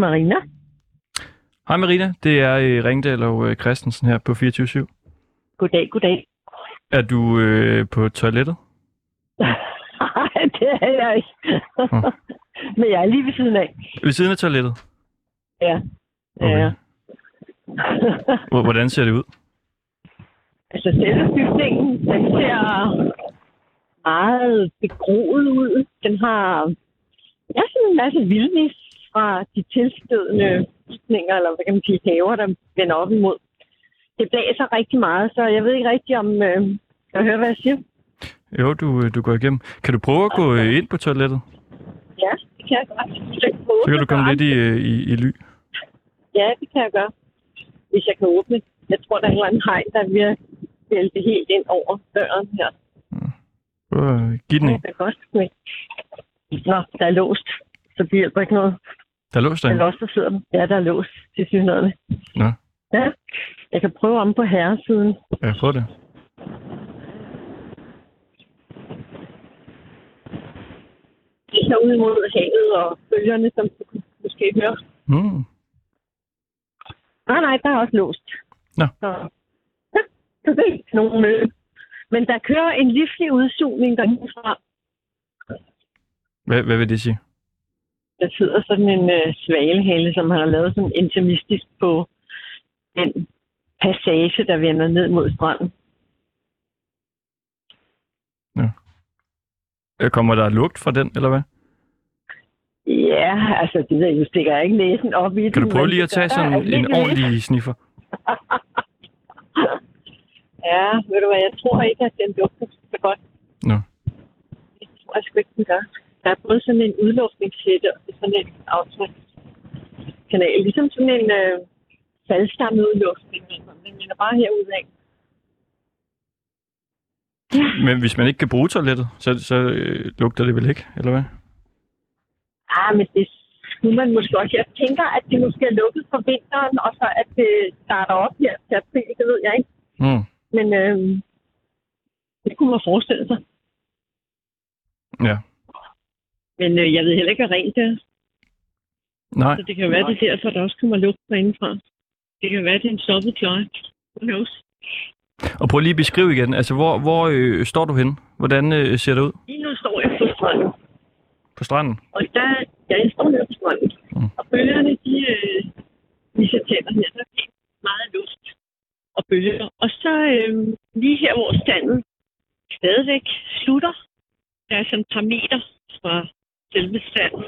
Marina. Hej Marina, det er øh, Ringdal og øh, Christensen her på 24 Goddag, goddag. Er du øh, på toilettet? Nej, det er jeg ikke. Men jeg er lige ved siden af. Ved siden af toilettet? Ja. Okay. ja. Hvor- Hvordan ser det ud? altså selve bygningen, den ser meget begroet ud. Den har ja, sådan en masse vildnis fra de tilstødende bygninger, eller hvad kan man sige, haver, der vender op imod. Det blæser rigtig meget, så jeg ved ikke rigtig om... Øh, kan du høre, hvad jeg siger? Jo, du, øh, du går igennem. Kan du prøve at gå øh, ind på toilettet? Ja, det kan jeg godt. Så kan du komme lidt i, øh, i, i ly. Ja, det kan jeg gøre. Hvis jeg kan åbne. Jeg tror, der er en eller anden hegn, der er at vælte helt ind over døren her. Giv den Det ind. er godt. Nå, der er låst. Så det hjælper ikke noget. Der er låst Det er derinde. også, der sidder. Ja, der er låst til synligheden. Nå, Ja, jeg kan prøve om på herresiden. ja, prøv det. Det er ud mod havet og bølgerne, som du måske høre. Mm. Nej, nej, der er også låst. Nå. Så, ja, så det er ikke nogen øh. Men der kører en livlig udsugning derfra. Hvad, hvad vil det sige? Der sidder sådan en øh, svalehale, som har lavet sådan intimistisk på den passage, der vender ned mod stranden. Øh, Kommer der lugt fra den, eller hvad? Ja, altså, det ved jeg jo, stikker jeg ikke næsen op i Kan den, du prøve lige at tage sådan der en alligevel. ordentlig sniffer? Ja, ved du hvad, jeg tror ikke, at den lugter så godt. Nå. Tror jeg sgu ikke, den gør. Der er både sådan en udluftningssætte og sådan en aftrækskanal. Ligesom sådan en øh, faldstamme-udluftning. Den vender bare herudad. Men hvis man ikke kan bruge toilettet, så, så øh, lugter det vel ikke, eller hvad? Ah, men det skulle man måske også. Jeg tænker, at det måske er lukket for vinteren, og så at det starter op her til april, det ved jeg ikke. Mm. Men øh, det kunne man forestille sig. Ja. Men øh, jeg ved heller ikke, hvad rent det er. Nej, Så det kan være, det er derfor, der også kommer lugt derindefra. Det kan være, det er en stoppet klokke. Who knows? og prøv lige at beskrive igen. Altså, hvor, hvor øh, står du henne? Hvordan øh, ser det ud? Lige nu står jeg på stranden, På stranden? og der, ja, jeg står her på stranden. Mm. Og bølgerne, de, øh, de så tænder her, der er meget luft og bølger. Og så øh, lige her, hvor standen stadigvæk slutter, der er sådan et par meter fra selve standen,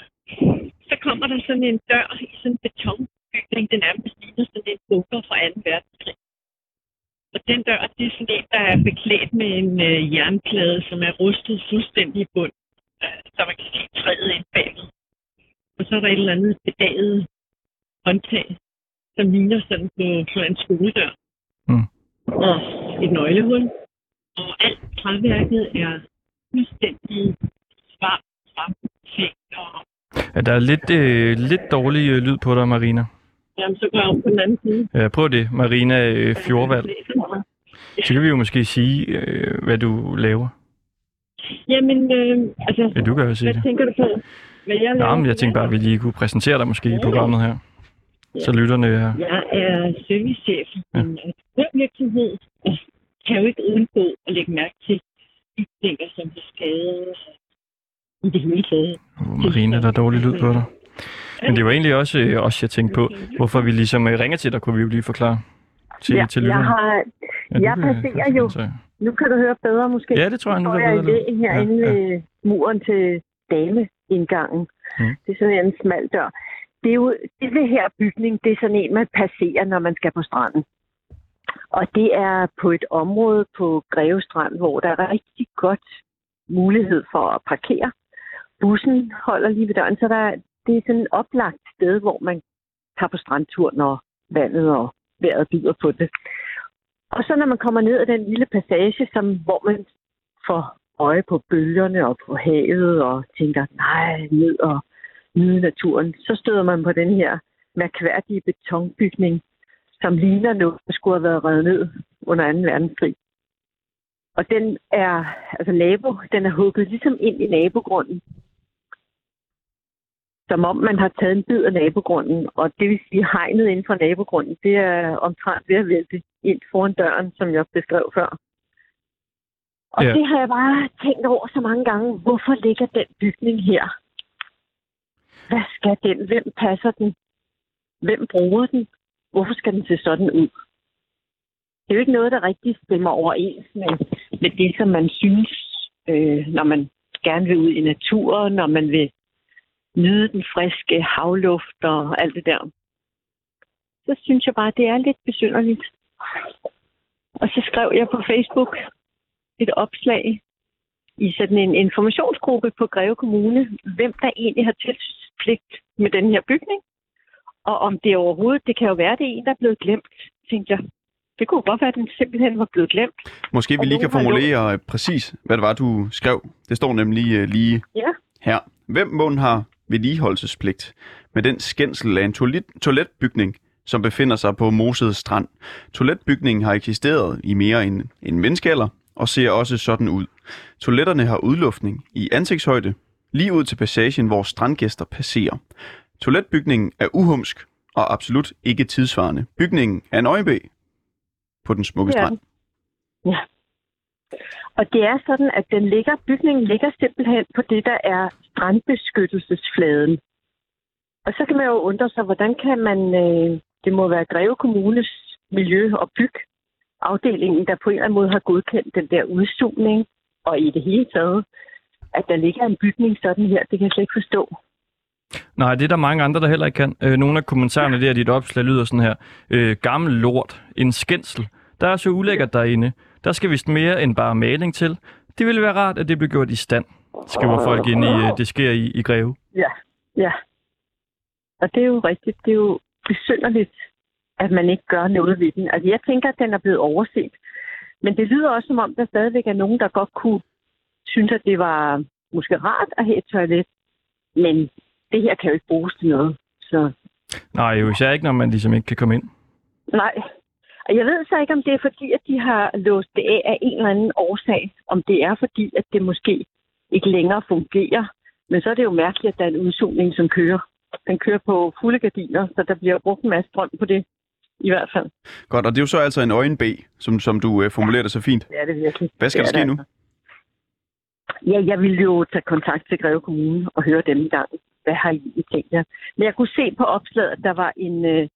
så kommer der sådan en dør i sådan en betonbygning, den nærmest ligner sådan en bunker fra 2. verdenskrig. Og den dør, det er sådan en, der er beklædt med en øh, jernplade, som er rustet fuldstændig i bund, øh, så man kan se træet ind bagved. Og så er der et eller andet bedaget håndtag, som ligner sådan på, på en skoledør. Mm. Og et nøglehul. Og alt træværket er fuldstændig ting og Ja, der er lidt, øh, lidt dårlig øh, lyd på dig, Marina. Jamen, så går jeg på den anden side. Ja, prøv det, Marina øh, Fjordvald. Så kan vi jo måske sige, øh, hvad du laver. Jamen, øh, altså, Ja, du kan jo sige hvad det. tænker du på? Hvad jeg laver? men jeg tænkte bare, at vi lige kunne præsentere dig måske i programmet her. Så lytterne er... Jeg er servicechef i Ja. en ja. virksomhed, og kan jo ikke undgå at lægge mærke til ting, som bliver skadet i det hele taget. Marina, der er dårlig lyd på dig. Men det var egentlig også øh, os, jeg tænkte på. Hvorfor vi ligesom øh, ringer til dig, kunne vi jo lige forklare til, ja, til jeg lytterne. har, Ja, jeg passerer jo. nu kan du høre bedre måske. Ja, det tror jeg nu, jeg ved i det. væggen herinde Ja, ja. ved muren til dameindgangen. Mm. Det er sådan en smal dør. Det er jo det det her bygning, det er sådan en, man passerer, når man skal på stranden. Og det er på et område på Greve Strand, hvor der er rigtig godt mulighed for at parkere. Bussen holder lige ved døren, så der, det er sådan et oplagt sted, hvor man tager på strandtur, når vandet og vejret byder på det. Og så når man kommer ned ad den lille passage, som, hvor man får øje på bølgerne og på havet og tænker, nej, ned og nyde naturen, så støder man på den her mærkværdige betonbygning, som ligner noget, der skulle have været revet ned under 2. verdenskrig. Og den er, altså nabo, den er hugget ligesom ind i nabogrunden som om man har taget en bid af nabogrunden, og det vil sige hegnet inden for nabogrunden, det er omtrent ved at vælte ind foran døren, som jeg beskrev før. Og Ja. det har jeg bare tænkt over så mange gange. Hvorfor ligger den bygning her? Hvad skal den? Hvem passer den? Hvem bruger den? Hvorfor skal den se sådan ud? Det er jo ikke noget, der rigtig stemmer overens med, med det, som man synes, øh, når man gerne vil ud i naturen, når man vil nyde den friske havluft og alt det der. Så synes jeg bare, det er lidt besynderligt. Og så skrev jeg på Facebook et opslag i sådan en informationsgruppe på Greve Kommune, hvem der egentlig har tilsynspligt med den her bygning. Og om det overhovedet, det kan jo være, det er en, der er blevet glemt, tænkte jeg. Det kunne godt være, at den simpelthen var blevet glemt. Måske vi lige kan formulere præcis, hvad det var, du skrev. Det står nemlig øh, lige Ja. her. Hvem mund har vedligeholdelsespligt med den skændsel af en toilet, toiletbygning, som befinder sig på Mosede Strand? Toiletbygningen har eksisteret i mere end en menneskealder og ser også sådan ud. Toiletterne har udluftning i ansigtshøjde, lige ud til passagen, hvor strandgæster passerer. Toiletbygningen er uhumsk og absolut ikke tidsvarende. Bygningen er en øjenbæ på den smukke er strand. Ja. Og det er sådan, at den ligger, bygningen ligger simpelthen på det, der er strandbeskyttelsesfladen. Og så kan man jo undre sig, hvordan kan man, øh, det må være Greve Kommunes Miljø- og Bygafdelingen, der på en eller anden måde har godkendt den der udsugning, og i det hele taget, at der ligger en bygning sådan her, det kan jeg slet ikke forstå. Nej, det er der mange andre, der heller ikke kan. Øh, nogle af kommentarerne der, dit opslag lyder sådan her. Øh, gammel lort, en skændsel. Der er så ulækkert derinde. Der skal vist mere end bare maling til. Det ville være rart, at det blev gjort i stand, skriver folk ind i, øh, det sker i, i Greve. Ja, ja. Og det er jo rigtigt. Det er jo besynderligt, at man ikke gør noget ved den. Altså, jeg tænker, at den er blevet overset. Men det lyder også, som om der stadigvæk er nogen, der godt kunne synes, at det var måske rart at have et toilet. Men det her kan jo ikke bruges til noget. Så Nej, jo især ikke, når man ligesom ikke kan komme ind. nej. Og jeg ved så ikke, om det er fordi, at de har låst det af af en eller anden årsag. Om det er fordi, at det måske ikke længere fungerer. Men så er det jo mærkeligt, at der er en udsugning, som kører. Den kører på fulde gardiner, så der bliver brugt en masse strøm på det. I hvert fald. Godt, og det er jo så altså en øjenbæ, som, som du øh, formulerer det så fint. Det er det virkelig. Hvad skal Det der er ske det nu? altså. Ja, jeg ville jo tage kontakt til Greve Kommune og høre dem i gang. Hvad har I tænkt jer? Men jeg kunne se på opslaget, at der var en, øh,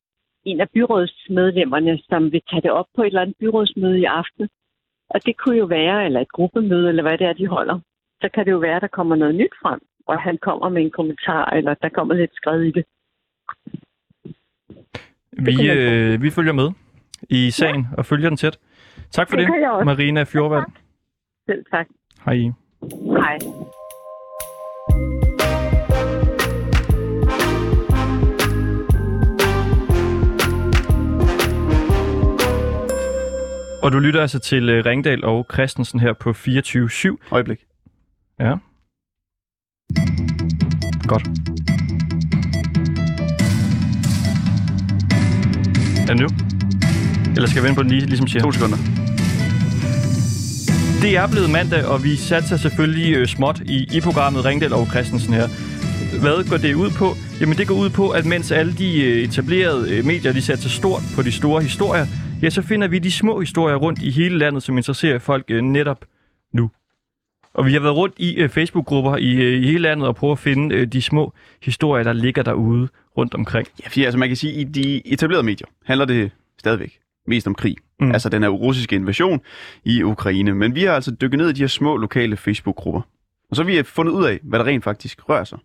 en af byrådsmedlemmerne, som vil tage det op på et eller andet byrådsmøde i aften. Og det kunne jo være, eller et gruppemøde, eller hvad det er, de holder. Så kan det jo være, at der kommer noget nyt frem, og han kommer med en kommentar, eller der kommer lidt skred i det. Vi, øh, vi følger med i sagen og følger den tæt. Tak for Det det. Marina Fjordvald. Selv tak. Hej. Hej. Og du lytter altså til øh, Ringdal og Christensen her på 24-7. Øjeblik. Ja. Godt. Er nu? Eller skal jeg vente på den lige, ligesom siger? To sekunder. Det er blevet mandag, og vi satser selvfølgelig øh, småt i, i programmet Ringdal og Christensen her. Hvad går det ud på? Jamen det går ud på, at mens alle de øh, etablerede medier de satser stort på de store historier, ja, så finder vi de små historier rundt i hele landet, som interesserer folk øh, netop nu. Og vi har været rundt i øh, Facebook-grupper i, øh, i hele landet og prøvet at finde øh, de små historier, der ligger derude rundt omkring. Ja, fordi altså man kan sige, at i de etablerede medier handler det stadigvæk mest om krig. Mm. Mm. Altså den her russiske invasion i Ukraine. Men vi har altså dykket ned i de her små lokale Facebook-grupper. Og så har vi fundet ud af, hvad der rent faktisk rører sig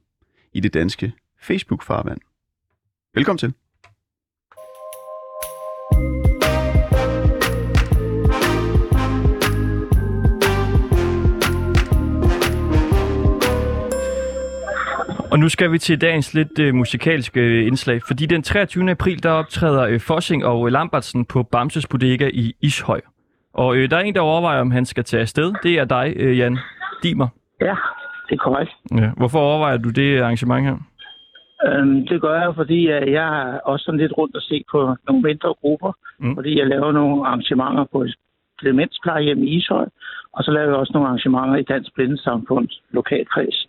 i det danske Facebook-farvand. Velkommen til. Og nu skal vi til dagens lidt øh, musikalske øh, indslag, fordi den 23. april, der optræder øh, Fossing og øh, Lambertsen på Bamses Bodega i Ishøj. Og øh, der er en, der overvejer, om han skal tage afsted. Det er dig, øh, Jan Dimer. Ja, det er korrekt. Ja. Hvorfor overvejer du det arrangement her? Øhm, det gør jeg, fordi øh, jeg er også sådan lidt rundt og se på nogle mindre grupper, Mm. mm. fordi jeg laver nogle arrangementer på et demensplejehjem i Ishøj, og så laver jeg også nogle arrangementer i Dansk Blindesamfunds lokalkreds.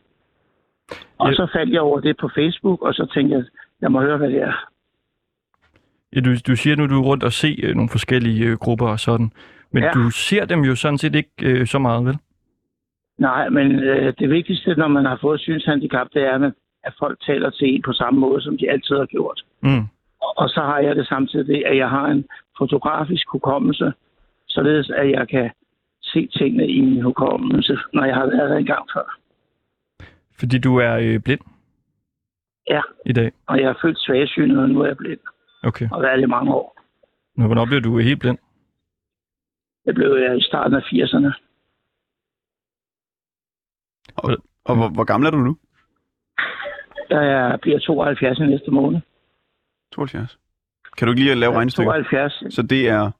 Og Ja. så faldt jeg over det på Facebook, og så tænkte jeg, jeg må høre, hvad det er. Ja, du, du siger nu, du er rundt og se øh, nogle forskellige øh, grupper og sådan. Men ja. Ja. du ser dem jo sådan set ikke øh, så meget, vel? Nej, men øh, det vigtigste, når man har fået synshandicap, det er, at- at folk taler til en på samme måde, som de altid har gjort. Mm. Og- Og så har jeg det samtidig, at jeg har en fotografisk hukommelse, således at jeg kan se tingene i min hukommelse, når jeg har været der en gang før. Fordi du er øh, blind Ja, i dag. og jeg er født svagsynet, og nu er jeg blind, Okay. og været i mange år. Nå, hvornår blev du helt blind? Det blev jeg i starten af 80'erne. Og, og hvor, hvor gammel er du nu? Jeg bliver 72 i næste måned. 72. Kan du ikke lige lave regnestykket? 72. Så det er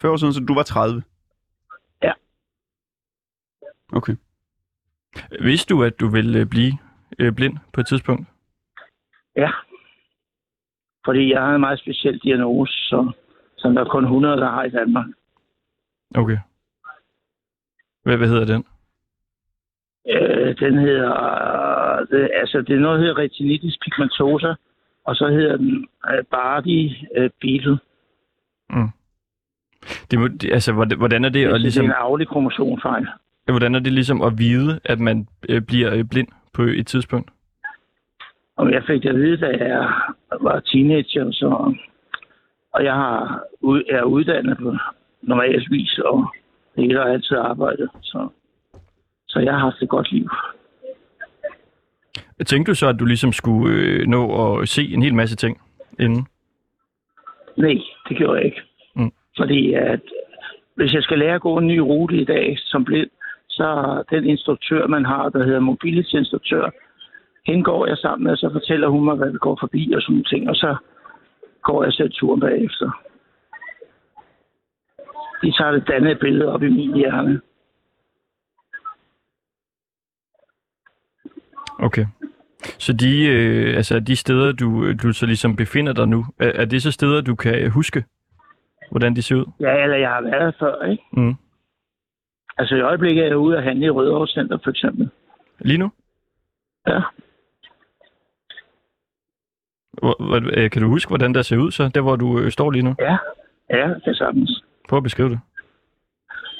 40 år siden, så du var 30? Ja. Okay. Vidste du, at du ville øh, blive øh, blind på et tidspunkt? Ja. Fordi jeg har en meget speciel diagnose, så, som der er kun 100, der har i Danmark. Okay. Hvad, hvad hedder den? Øh, den hedder, det, altså det er noget, der hedder retinitis pigmentosa, og så hedder den øh, Bardi øh, Beetle. Det må, det, altså, hvordan, er det, Det, at det er ligesom, en arvelig kromosomfejl. Hvordan er det ligesom at vide, at man øh, bliver øh, blind på et tidspunkt? Og jeg fik det at vide, da jeg var teenager, så, og jeg har, er uddannet på normal vis, og det har altid arbejdet. Så, så jeg har haft et godt liv. Tænkte du så, at du ligesom skulle øh, nå at se en hel masse ting inden? Nej, det gjorde jeg ikke. Mm. Fordi at hvis jeg skal lære at gå en ny rute i dag som blind, så den instruktør, man har, der hedder mobility-instruktør, hende går jeg sammen med, og så fortæller hun mig, hvad vi går forbi og sådan nogle ting, og så går jeg selv turen bagefter. De tager det dannede billede op i min hjerne. Okay. Så de, øh, altså de steder, du, du så ligesom befinder dig nu, er, er det så steder, du kan huske, hvordan de ser ud? Ja, eller jeg har været der før, ikke? Mm. Altså i øjeblikket er jeg ude at handle i Rødovre Center, for eksempel. Lige nu? Ja. Hvor, øh, kan du huske, hvordan der ser ud så, der hvor du øh, står lige nu? Ja, ja, det er sagtens. Prøv at beskrive det.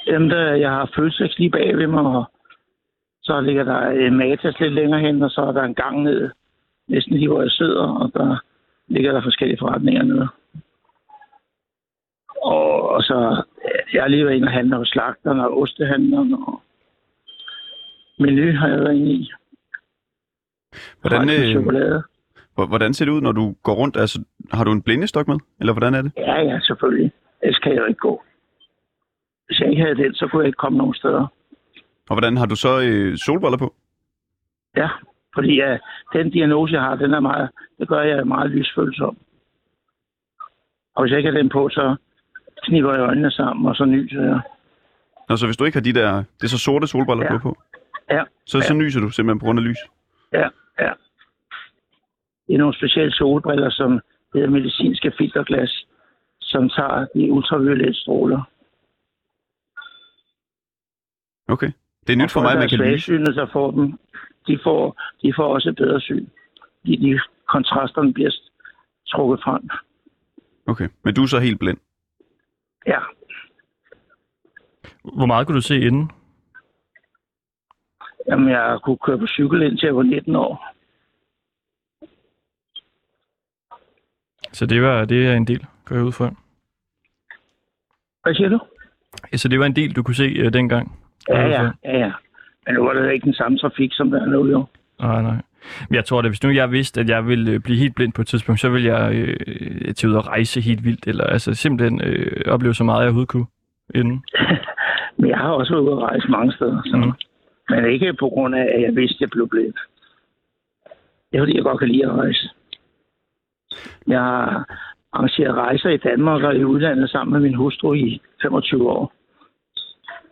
Jamen, der, jeg har fødselsdags lige bag ved mig, og så ligger der en matas lidt længere hen, og så er der en gang ned, næsten lige hvor jeg sidder, og der ligger der forskellige forretninger nede. Og, og så, jeg har lige været inde og handle hos slagteren og ostehandleren, og menu har jeg været inde i. Hvordan, øh, hvordan ser det ud, når du går rundt? Altså, har du en blindestok med? Eller hvordan er det? Ja, ja, selvfølgelig. Ellers kan jeg jo ikke gå. Hvis jeg ikke havde den, så kunne jeg ikke komme nogen steder. Og hvordan har du så øh, solbriller på? Ja, fordi uh, den diagnose, jeg har, den er meget, det gør jeg meget lysfølsom. Og hvis jeg ikke har den på, så kniber jeg øjnene sammen, og så nyser jeg. Nå, så hvis du ikke har de der, det er så sorte solbriller, Ja. du har på, Ja, så, så Ja. nyser du simpelthen på grund af lys. ja, ja. Det er nogle specielle solbriller, som hedder medicinske filterglas, som tager de ultraviolette stråler. Okay. Det er nyt for mig, at man kan lyse. Der får dem, de får, de får også et bedre syn. De, de kontrasterne bliver trukket frem. Okay. Men du er så helt blind. Ja, Hvor meget kunne du se inden? Jamen, jeg kunne køre på cykel indtil jeg var 19 år. Så det var det er en del, går jeg ud fra. Hvad siger du? Så det var en del, du kunne se øh, dengang? Ja, ja, ja, ja. Men nu var det ikke den samme trafik, som der er nu, jo. Nej, nej. Jeg tror da, hvis nu jeg vidste, at jeg ville øh, blive helt blind på et tidspunkt, så ville jeg øh, til ud og rejse helt vildt, eller altså simpelthen øh, opleve så meget, jeg overhovedet kunne inden. Men jeg har også været ude at rejse mange steder. Så. Mm. Men ikke på grund af, at jeg vidste, at jeg blev blind. Det er fordi, jeg godt kan lide at rejse. Jeg har arrangeret rejser i Danmark og i udlandet sammen med min hustru i 25 år.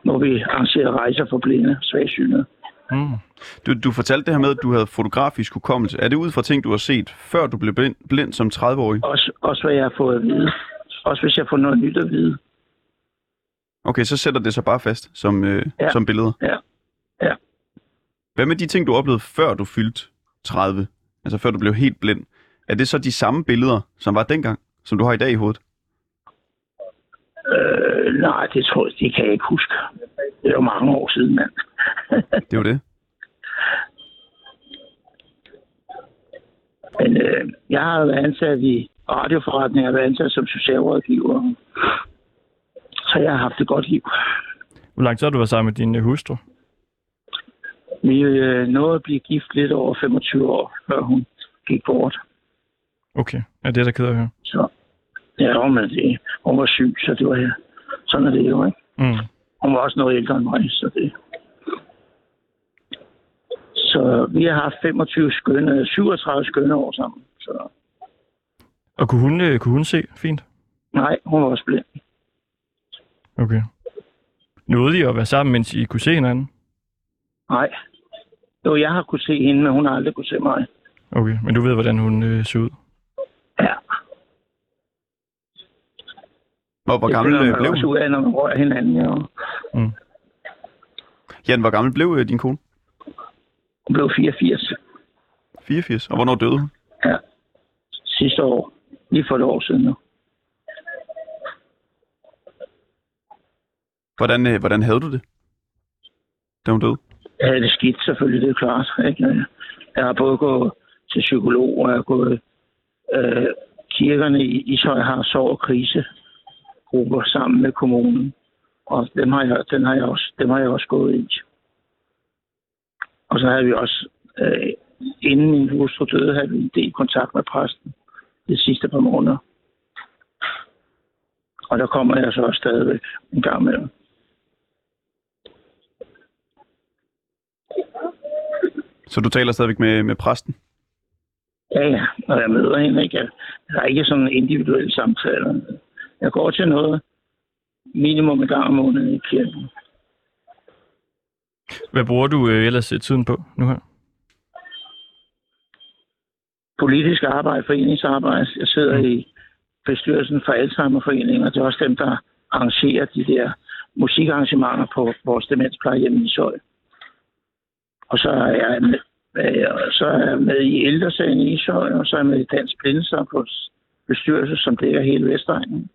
Hvor vi arrangerer rejser for blinde, svagsynede. Mm. Du, du fortalte det her med, at du havde fotografisk hukommelse. Er det ud fra ting, du har set, før du blev blind, blind som 30-årig? Også, også hvad jeg har fået at vide. Også hvis jeg får noget nyt at vide. Okay, så sætter det sig bare fast som, øh, ja. Som billeder. Ja. Ja. Hvad med de ting, du oplevede, før du fyldte 30, altså før du blev helt blind, er det så de samme billeder, som var dengang, som du har i dag i hovedet? Øh, nej, det tror jeg, det kan jeg ikke huske. Det er jo mange år siden, mand. Det er jo det. Men øh, jeg har været ansat i radioforretning, jeg har været ansat som socialrådgiver. Så jeg har haft et godt liv. Hvor lang tid har du været sammen med din øh, hustru? Vi øh, nåede at blive gift lidt over 25 år, før hun gik bort. Okay, ja, det er da ked af at høre. Så ja, men det, hun var syg, så det var ja. Sådan er det jo, ikke? Mm. Hun var også noget ældre end mig, så det... Så vi har haft 25 skønne, 37 skønne år sammen. Så Og kunne hun, øh, kunne hun se fint? nej, hun var også blind. Okay. Nåede I at være sammen, mens I kunne se hinanden? Nej. Jo, jeg har kunne se hende, men hun har aldrig kunne se mig. Okay, men du ved, hvordan hun øh, så ud? Ja. Hvor, hvor det gammel øh, blev også hun? ud af, når man rører hinanden. Ja. Jan, hvor gammel blev øh, din kone? Hun blev 84 84. Og hvornår døde hun? sidste år. Lige for et år siden nu. Hvordan, øh, hvordan havde du det, da hun døde? Jeg havde det skidt selvfølgelig, det er klart. Ikke? Jeg har både gået til psykolog, og jeg har gået... Øh, kirkerne i Ishøj har sorg- og krisegrupper sammen med kommunen. Og dem har jeg, den har jeg også, dem har jeg også gået i. Og så havde vi også, øh, inden min hustru døde, havde vi en del kontakt med præsten de sidste par måneder. Og der kommer jeg så også stadigvæk en gang med. Så du taler stadigvæk med, med præsten? Ja, ja, når jeg møder hende, ikke? Jeg- Der er ikke sådan en individuel samtale. Jeg går til noget minimum en gang om måneden i kirken. Hvad bruger du øh, ellers øh, tiden på nu her? Politisk arbejde, foreningsarbejde. Jeg sidder i bestyrelsen for Alzheimerforeningen, og det er også dem, der arrangerer de der musikarrangementer på vores demensplejehjem i Søj. Og så er jeg med, øh, så er jeg med i ældresagen i Ishøj, og så er jeg med i Dansk Blindesamfunds bestyrelse, som dækker hele Vestegnen.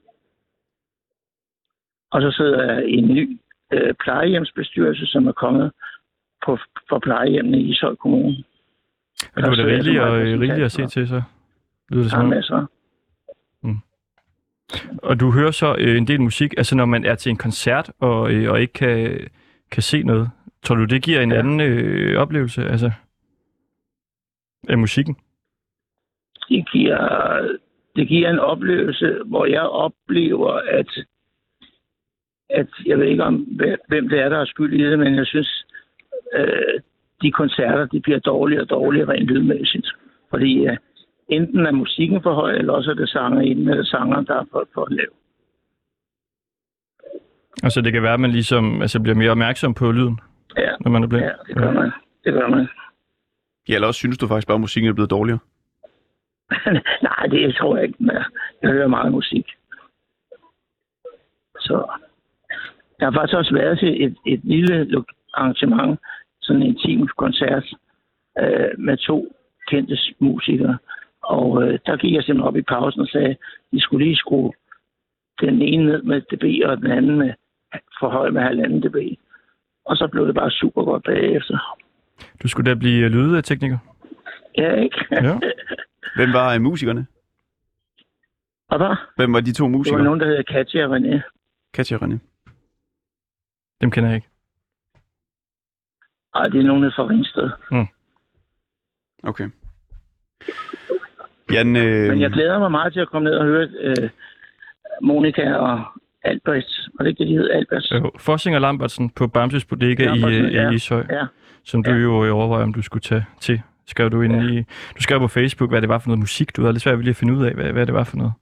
Og så sidder jeg i en ny øh, plejehjemsbestyrelse, som er kommet på, for plejehjemmene i Ishøj Kommune. Og du er da rigeligt, og, øh, rigeligt at se til, så lyder det som om. masser. Og du hører så øh, en del musik, altså når man er til en koncert og, øh, og ikke kan, kan se noget. Tror du, det giver en Ja. anden øh, oplevelse altså, af musikken? det giver, det giver en oplevelse, hvor jeg oplever, at, at jeg ved ikke om, hvem det er, der er skyld i det, men jeg synes, øh, de koncerter, de bliver dårligere og dårligere rent lydmæssigt. Fordi øh, enten er musikken for høj, eller også er det sanger inden, eller sanger, der er for, for lav. Altså det kan være, at man ligesom altså, bliver mere opmærksom på lyden, Ja, når man er blind. ja, det gør man. Det gør man. Ja, eller også synes du faktisk bare, at musikken er blevet dårligere? Nej, det tror jeg ikke. Men jeg hører meget musik. Så jeg har faktisk også været til et, et lille arrangement, sådan en intim koncert øh, med to kendte musikere. Og øh, der gik jeg simpelthen op i pausen og sagde, at de skulle lige skrue den ene ned med dB, og den anden med for høj med halvanden dB. Og så blev det bare super godt bagefter. Du skulle da blive øh, lydtekniker. Ja, ikke? Ja. Hvem var øh, musikerne? og der, Hvem var de to det var musikere? nogen, der hedder Katja og René. Katja og René. Dem kender jeg ikke. Ej, det er nogen fra Ringsted. Okay. Jan, øh, Men jeg glæder mig meget til at komme ned og høre øh, Monika og Albrecht. Var det ikke det, de hed? Albrecht? Øh, Fossing og Lambertsen på Bamses Bodega i, Lambertsen, øh, ja. i Ishøj, Ja. som du Ja. jo øh, overvejer, om du skulle tage til. Skrev du ind Ja. i, du skrev på Facebook, hvad det var for noget musik. Du havde lidt svært ved lige at finde ud af, hvad, hvad det var for noget.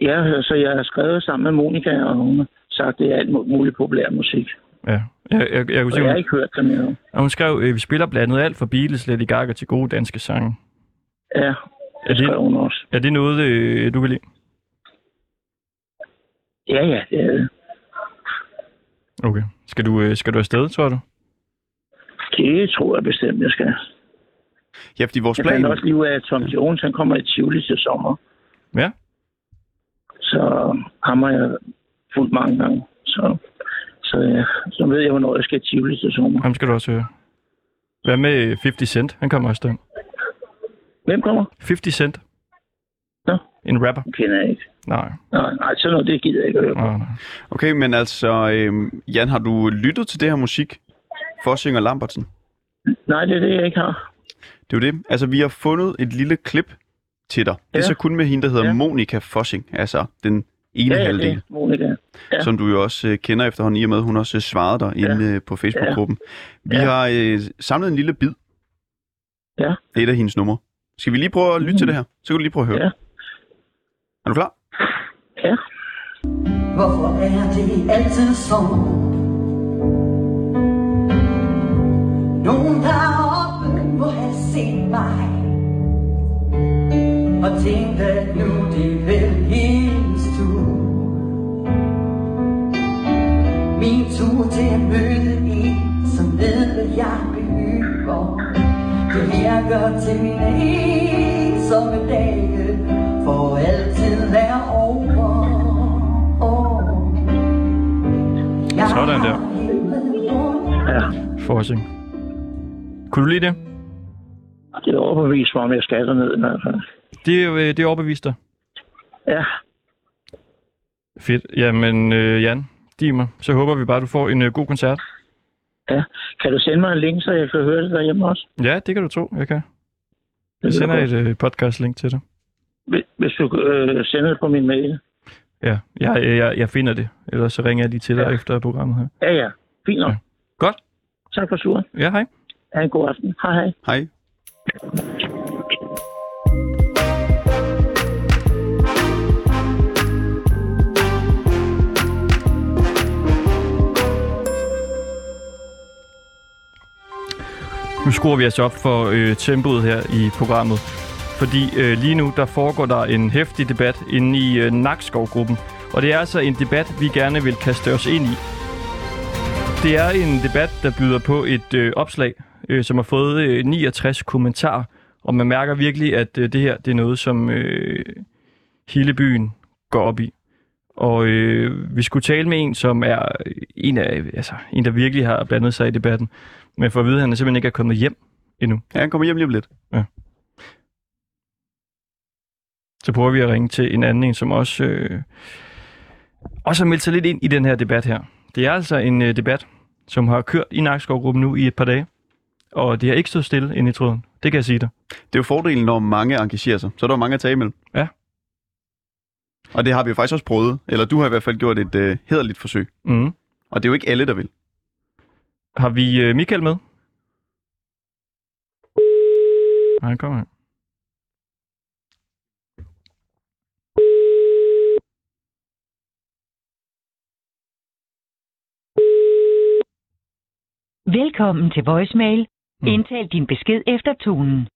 ja, så jeg har skrevet sammen med Monika, og hun sagt, det er alt muligt populær musik. Ja, jeg, jeg, jeg kunne Og se, jeg har hun, ikke hørt dem endnu. og hun skrev, øh, vi spiller blandet alt fra Beatles, Lady Gaga til gode danske sange. Ja, Er det det, skrev hun også. er det noget, øh, du vil lide? Ja, ja, det er det. Okay. Skal du, øh, skal du afsted, tror du? Det tror jeg bestemt, jeg skal. Ja, fordi vores Jeg plan... fandt også lige ud af, at Tom Jones han kommer i Tivoli til sommer. Ja. Så ham har jeg fuldt mange gange. Så, så, ja, så ved jeg, hvornår jeg skal i Tivoli til sommer. Ham skal du også høre. Hvad med 50 Cent? Han kommer også der. Hvem kommer? 50 Cent. Nå. En rapper. Den kender jeg ikke. Nej. Nej, nej sådan noget, det gider jeg ikke at høre. nej. Okay, men altså, øhm, Jan, har du lyttet til det her musik? Fossing og Lambertsen? Nej, det er det, jeg ikke har. Det er jo det. Altså, vi har fundet et lille klip til dig. Det er Ja. så kun med hende, der hedder Ja. Monika Fossing. Altså, den ene Ja, halvdel. det. Ja. som du jo også øh, kender efterhånden, i og med, at hun også øh, svarede dig Ja. inde øh, på Facebook-gruppen. Vi Ja. har øh, samlet en lille bid. Ja. Det er et af hendes numre. Skal vi lige prøve at lytte Mm. til det her? Så kan du lige prøve at høre. Ja. Er du klar? Ja. Hvorfor er det altid sådan? Nogen deroppe må have set mig Og tænkt, at nu det vel hendes Min tur til at møde en, som ved, hvad jeg behøver Det her gør til mine ensomme dage For altid være over oh. Sådan der. ja. Forsing. Kunne du lide det? Det er overbevist mig, om jeg skal derned i hvert fald. Det er, jo, øh, det er overbevist dig. Ja, Fedt. Jamen, øh, Jan, Dimer, så håber vi bare, du får en øh, god koncert. ja. Kan du sende mig en link, så jeg kan høre det derhjemme også? Ja, det kan du tro, jeg kan. Jeg sender et øh, podcast-link til dig. Hvis- Hvis du øh, sender det på min mail. Ja, jeg, jeg, jeg finder det. Ellers så ringer jeg lige til dig Ja. efter programmet her. Ja, ja. Fint nok. Ja. Godt. Tak for turen. Ja, hej. Ha' en god aften. Hej, hej. Hej. Nu skruer vi os op for øh, tempoet her i programmet. Fordi øh, lige nu, der foregår der en hæftig debat inde i øh, Nakskov-gruppen. Og det er altså en debat, vi gerne vil kaste os ind i. Det er en debat, der byder på et øh, opslag, øh, som har fået øh, 69 kommentarer. Og man mærker virkelig, at øh, det her det er noget, som øh, hele byen går op i. Og øh, vi skulle tale med en, som er øh, en, af, altså, en, der virkelig har blandet sig i debatten. Men for at vide, at han simpelthen ikke er kommet hjem endnu. Ja, han kommer hjem lige om lidt. Så prøver vi at ringe til en anden en, som også, øh, også har meldt sig lidt ind i den her debat her. Det er altså en øh, debat, som har kørt i Nakskov-gruppen nu i et par dage. Og det har ikke stået stille inde i tråden. Det kan jeg sige dig. Det er jo fordelen, når mange engagerer sig. Så er der mange at tage imellem. Ja. Og det har vi jo faktisk også prøvet. Eller du har i hvert fald gjort et øh, hederligt forsøg. Mm. Og det er jo ikke alle, der vil. Har vi øh, Michael med? Nej, han kommer her. Velkommen til voicemail. Mm. Indtal din besked efter tonen.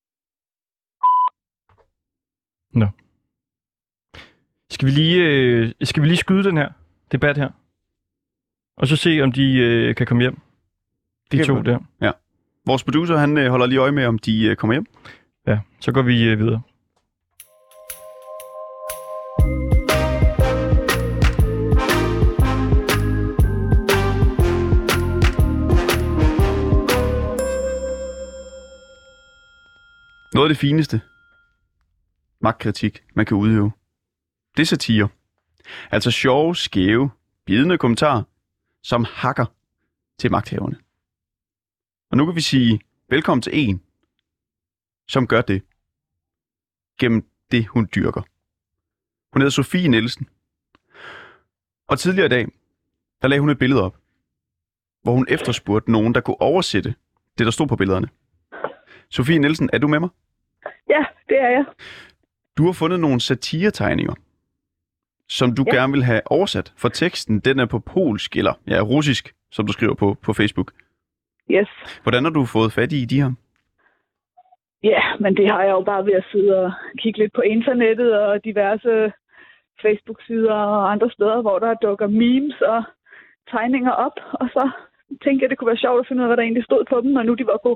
Skal vi lige, øh, skal vi lige skyde den her debat her? Og så se, om de øh, kan komme hjem. De to der. Vores producer, han øh, holder lige øje med, om de øh, kommer hjem. Ja, så går vi øh, videre. Noget af det fineste magtkritik, man kan udøve, det er satire. Altså sjove, skæve, bidende kommentarer, som hakker til magthaverne. Og nu kan vi sige velkommen til en, som gør det gennem det, hun dyrker. Hun hedder Sofie Nielsen. Og tidligere i dag, der lagde hun et billede op, hvor hun efterspurgte nogen, der kunne oversætte det, der stod på billederne. Sofie Nielsen, er du med mig? Ja, det er jeg. Du har fundet nogle satiretegninger, som du ja. Gerne vil have oversat, for teksten den er på polsk, eller ja, russisk, som du skriver på, på Facebook. Yes. Hvordan har du fået fat i de her? Ja, men det har jeg jo bare ved at sidde og kigge lidt på internettet og diverse Facebook-sider og andre steder, hvor der dukker memes og tegninger op. Og så tænkte jeg, det kunne være sjovt at finde ud af, hvad der egentlig stod på dem, når nu de var på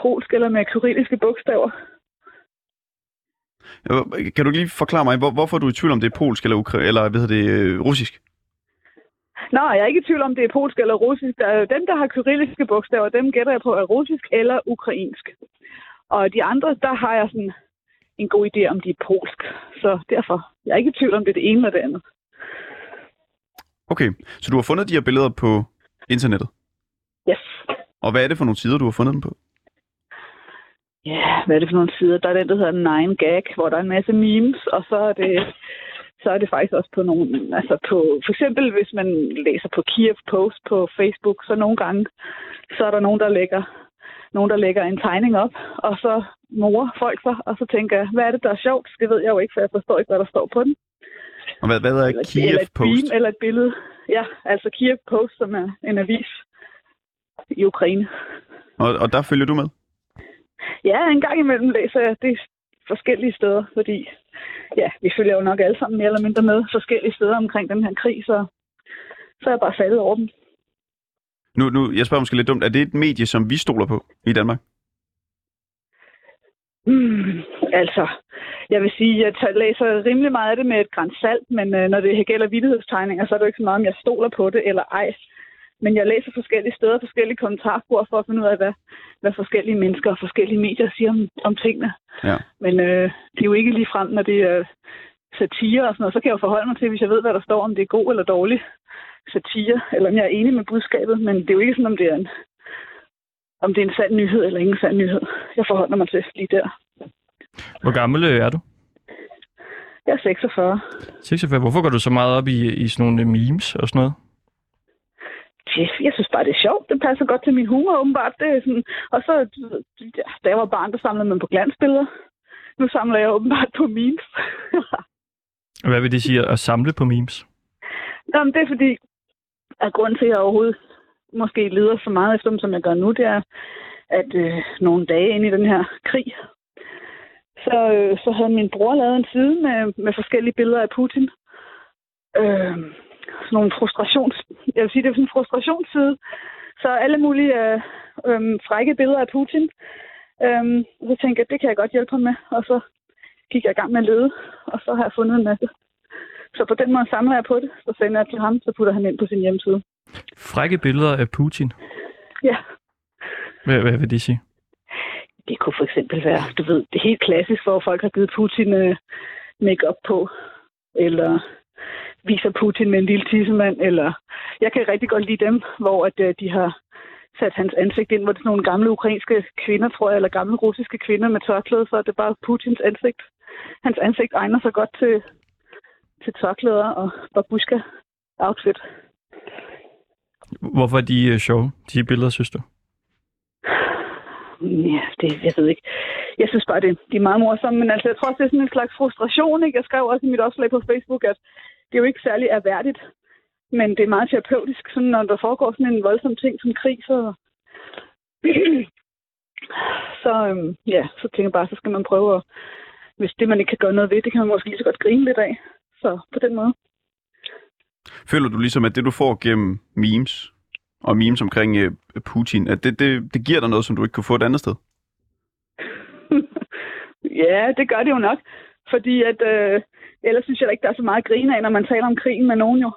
polsk eller med kyrilliske bogstaver. Kan du lige forklare mig, hvor, hvorfor er du i tvivl om det er polsk eller, ukra- eller hvad hedder det, øh, russisk? Nå, jeg er ikke i tvivl om, det er polsk eller russisk. Dem, der har kyrilliske bogstaver, dem gætter jeg på er russisk eller ukrainsk. Og de andre, der har jeg sådan en god idé om, de er polsk. Så derfor, jeg er ikke i tvivl om, det er det ene eller det andet. Okay, så du har fundet de her billeder på internettet. Yes. Og hvad er det for nogle sider, du har fundet dem på? Ja, hvad er det for nogle sider? Der er den, der hedder Nine Gag, hvor der er en masse memes, og så er det, så er det faktisk også på nogle, altså på, for eksempel hvis man læser på Kiev Post på Facebook, så nogle gange, så er der nogen, der lægger, nogen, der lægger en tegning op, og så morer folk sig, og så tænker jeg, hvad er det, der er sjovt? Det ved jeg jo ikke, for jeg forstår ikke, hvad der står på den. Og hvad, hvad er Kiev eller et Post? Beam, eller et billede. Ja, altså Kiev Post, som er en avis i Ukraine. Og, og der følger du med? Ja, en gang imellem læser jeg det forskellige steder, fordi ja, vi følger jo nok alle sammen mere eller mindre med forskellige steder omkring den her krig, så, så er jeg bare faldet over dem. Nu, nu, jeg spørger måske lidt dumt, er det et medie, som vi stoler på i Danmark? Mm, altså, jeg vil sige, jeg tager- læser rimelig meget af det med et græns salt, men øh, når det gælder vittighedstegninger, så er det jo ikke så meget, om jeg stoler på det eller ej. Men jeg læser forskellige steder, forskellige kommentarspor for at finde ud af, hvad, hvad forskellige mennesker og forskellige medier siger om, om tingene. Ja. Men øh, det er jo ikke lige frem, når det er satire og sådan noget. Så kan jeg jo forholde mig til, hvis jeg ved, hvad der står, om det er god eller dårlig satire, eller om jeg er enig med budskabet. Men det er jo ikke sådan, om det er en, om det er en sand nyhed eller ingen sand nyhed. Jeg forholder mig til lige der. Hvor gammel øh, er du? Jeg er 46. 46. Hvorfor går du så meget op i, i sådan nogle memes og sådan noget? Jeg synes bare, det er sjovt. Det passer godt til min humor, åbenbart. Det er sådan... Og så, da jeg var barn, der samlede man på glansbilleder. Nu samler jeg åbenbart på memes. Hvad vil det sige at samle på memes? Nå, men det er fordi, at grunden til, at jeg overhovedet måske leder så meget efter dem, som jeg gør nu, det er, at øh, nogle dage inde i den her krig, så, øh, så havde min bror lavet en side med, med forskellige billeder af Putin. Øh, sådan nogle frustrations... Jeg vil sige, det er sådan en frustrationsside. Så alle mulige øh, øh, frække billeder af Putin. Øh, og så tænkte jeg, det kan jeg godt hjælpe ham med. Og så gik jeg i gang med at lede, og så har jeg fundet en masse. Så på den måde samler jeg på det, så sender jeg til ham, så putter han ind på sin hjemmeside. Frække billeder af Putin. Ja, Hvad, hvad vil det sige? det kunne for eksempel være, du ved, det er helt klassisk, hvor folk har givet Putin øh, make-up på, eller viser Putin med en lille tissemand, eller jeg kan rigtig godt lide dem, hvor at, øh, de har sat hans ansigt ind, hvor det er sådan nogle gamle ukrainske kvinder, tror jeg, eller gamle russiske kvinder med tørklæde, så er det bare Putins ansigt. Hans ansigt egner sig godt til, til tørklæder og babushka-outfit. Hvorfor er de øh, sjove, de billeder, synes du? Ja, det, jeg ved ikke. Jeg synes bare, det, de er meget morsomme, men altså, jeg tror også, det er sådan en slags frustration, ikke? Jeg skrev også i mit opslag på Facebook, at det er jo ikke særlig erhverdigt, men det er meget terapeutisk, sådan, når der foregår sådan en voldsom ting som krig, så... så, øhm, ja, så tænker jeg bare, så skal man prøve at... Hvis det, man ikke kan gøre noget ved, det kan man måske lige så godt grine lidt af. Så på den måde. Føler du ligesom, at det du får gennem memes, og memes omkring øh, Putin, at det, det, det giver dig noget, som du ikke kunne få et andet sted? Ja, det gør det jo nok. Fordi at, øh, ellers synes jeg ikke, der er så meget at grine af, når man taler om krigen med nogen jo.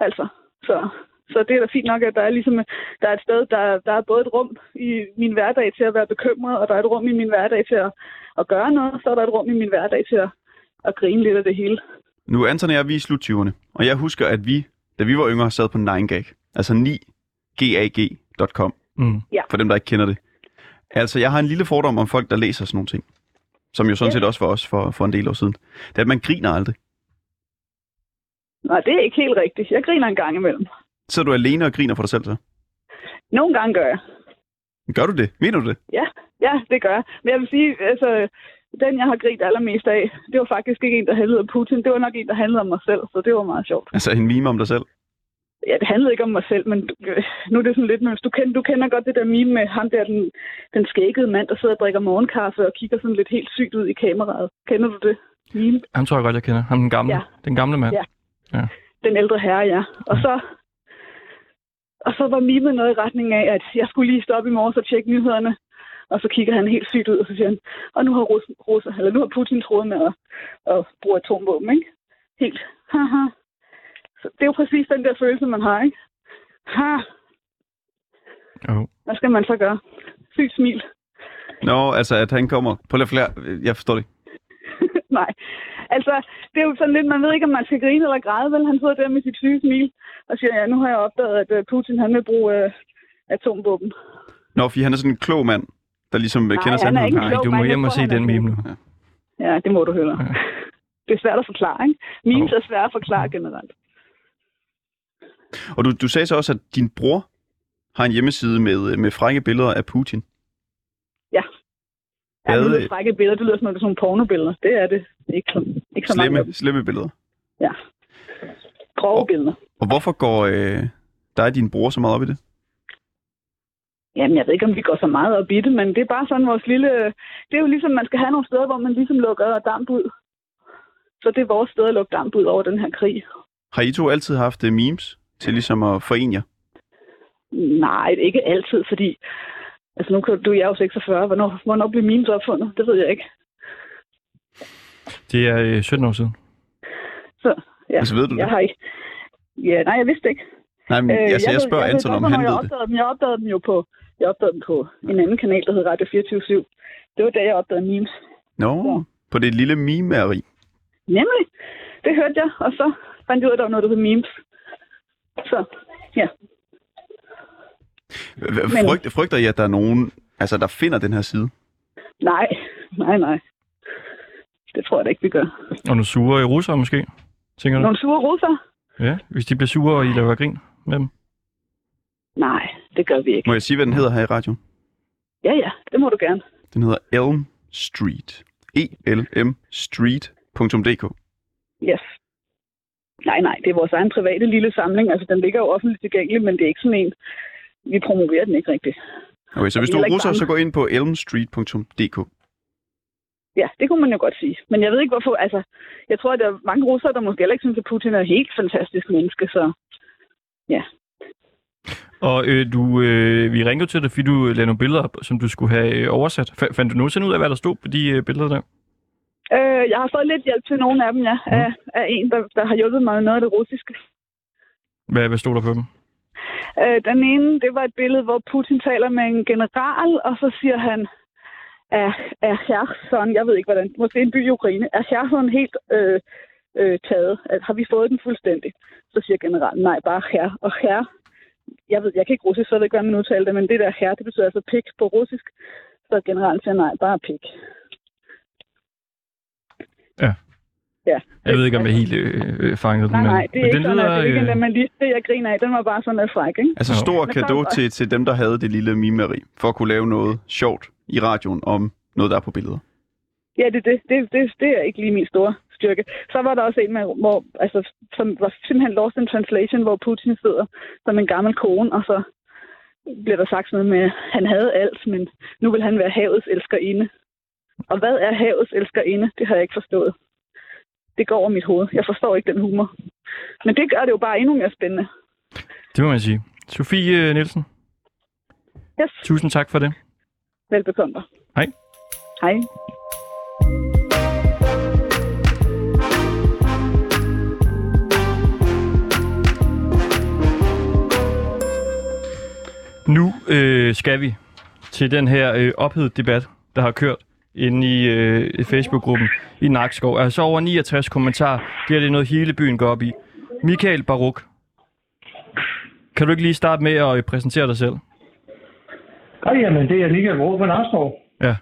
Altså, så, så det er da fint nok, at der er ligesom, der er et sted, der, der er både et rum i min hverdag til at være bekymret, og der er et rum i min hverdag til at, at gøre noget, og så er der et rum i min hverdag til at, at grine lidt af det hele. Nu Anton og jeg, vi er slut 20'erne, og jeg husker, at vi, da vi var yngre, sad på 9gag, altså 9gag.com, Mm. for dem, der ikke kender det. Altså, jeg har en lille fordom om folk, der læser sådan nogle ting, som jo sådan set også var os for, for en del år siden. Det er, at man griner aldrig. Nej, det er ikke helt rigtigt. Jeg griner en gang imellem. Så er du alene og griner for dig selv, så? Nogle gange gør jeg. Gør du det? Mener du det? Ja, ja, det gør jeg. Men jeg vil sige, altså, den jeg har grint allermest af, det var faktisk ikke en, der handlede om Putin. Det var nok en, der handlede om mig selv, så det var meget sjovt. Altså en meme om dig selv? Ja, det handlede ikke om mig selv, men øh, nu er det sådan lidt, men hvis du kender, du kender godt det der meme med ham der, den, den skækkede mand, der sidder og drikker morgenkaffe og kigger sådan lidt helt sygt ud i kameraet. Kender du det meme? Ham tror jeg godt, jeg kender. Ham den gamle, Ja. den gamle mand. Ja. Den ældre herre, ja. Og så, og så var mimet noget i retning af, at jeg skulle lige stoppe i morges og tjekke nyhederne. Og så kigger han helt sygt ud, og så siger han, og nu har, Rus, Rus, eller nu har Putin troet med at, at bruge atomvåben, ikke? Helt, haha. Det er jo præcis den der følelse, man har, ikke? Ha, Jo. hvad skal man så gøre? Sygt smil. Nå, altså at han kommer på lidt flere... Jeg forstår det. Nej. Altså, det er jo sådan lidt, man ved ikke, om man skal grine eller græde, vel? Han sidder der med sit syge smil og siger, ja, nu har jeg opdaget, at øh, Putin han vil bruge øh, atomvåben. Nå, fordi han er sådan en klog mand, der ligesom Nej, kender han er sandheden. ikke Nej, klog, du må hjem og se den meme nu. Ja, det må du høre. Ja. Det er svært at forklare, ikke? Memes Jo. er svært at forklare generelt. Og du, du sagde så også, at din bror har en hjemmeside med, med frække billeder af Putin. Ja, Hvad, det øh, frække billeder. Det lyder som, om det sådan nogle pornobilleder. Det er det. Ikke så, ikke så mange Slemme, dem. slemme billeder. Ja. Grove Og- billeder. Og hvorfor går øh, dig og din bror så meget op i det? Jamen, jeg ved ikke, om vi går så meget op i det, men det er bare sådan vores lille... Det er jo ligesom, man skal have nogle steder, hvor man ligesom lukker damp ud. Så det er vores sted at lukke damp ud over den her krig. Har I to altid haft øh, memes til ligesom at forene jer? Nej, ikke altid, fordi... Altså, nu kan du, jeg er jo 46. Hvornår, hvornår blev memes opfundet? Det ved jeg ikke. Det er øh, 17 år siden. Så, ja. Altså, ved du det? Jeg har ikke... Ja, nej, jeg vidste ikke. Nej, men øh, altså, jeg, ved- spørger ved Anton, om han jeg ved det. opdagede Dem. Jeg opdagede dem jo på, jeg opdagede dem på en anden kanal, der hed Radio 24 Det var da jeg opdagede memes. Nå, på det lille mimeri. Nemlig. Det hørte jeg, og så fandt jeg ud af, at der var noget, der hed memes. Så, ja. Frygt, frygter I, at der er nogen, altså, der finder den her side? Nej, nej, nej. Det tror jeg da ikke, vi gør. Og nogle sure øh, russere måske, tænker du? Nogle sure russer? Ja, hvis de bliver sure, og I laver grin med dem. Nej, det gør vi ikke. Må jeg sige, hvad den hedder her i radioen? Ja, ja, det må du gerne. Den hedder Elm Street. E E-L-M Street.dk. Yes. Nej, nej, det er vores egen private lille samling. Altså, den ligger jo offentligt tilgængelig, men det er ikke sådan en... Vi promoverer den ikke rigtigt. Okay, så hvis Vi du er er russer, så gå ind på elmstreet.dk. Ja, det kunne man jo godt sige. Men jeg ved ikke, hvorfor... Altså, jeg tror, at der er mange russere, der måske heller ikke synes, at Putin er et helt fantastisk menneske, så... Og øh, du, øh, vi ringede til dig, fordi du lavede nogle billeder op, som du skulle have øh, oversat. F- fandt du nogensinde ud af, hvad der stod på de øh, billeder der? Øh, jeg har fået lidt hjælp til nogle af dem, ja. Af, af en, der, der har hjulpet mig med noget af det russiske. Hvad, hvad stod der på dem? Øh, den ene, det var et billede, hvor Putin taler med en general, og så siger han, er, er Kherson, jeg ved ikke hvordan, måske en by i Ukraine, er Kherson helt øh, øh, taget? At, har vi fået den fuldstændig? Så siger generalen, nej, bare her. Og her, jeg ved, jeg kan ikke russisk, så jeg ved ikke, hvordan man udtaler det, men det der her, det betyder altså pik på russisk. Så generalen siger, nej, bare pik. Jeg ved ikke, om jeg helt øh, øh, fangede Nej, den. nej, det er men ikke den sådan, at det er ikke øh, en, der man lige det, jeg griner af. Den var bare sådan lidt fræk, ikke? Altså stor så- til, til dem, der havde det lille mimeri, for at kunne lave noget sjovt i radioen om noget, der er på billeder. Ja, det, det, det, det, det er ikke lige min store styrke. Så var der også en, med, hvor, altså, som var simpelthen lost in translation, hvor Putin sidder som en gammel kone, og så bliver der sagt sådan noget med, at han havde alt, men nu vil han være havets elskerinde. Og hvad er havets elskerinde? Det har jeg ikke forstået. Det går over mit hoved. Jeg forstår ikke den humor. Men det gør det jo bare endnu mere spændende. Det må man sige. Sofie øh, Nielsen, Yes, tusind tak for det. velbekomme dig. Hej. Hej. Nu øh, skal vi til den her øh, ophedet debat, der har kørt inde i øh, Facebook-gruppen i Nakskov. Altså over 69 kommentarer. Det er det noget, hele byen går op i. Michael Baruk, kan du ikke lige starte med at øh, præsentere dig selv? Hej, jamen det er Michael Råb fra Narskov. Ja.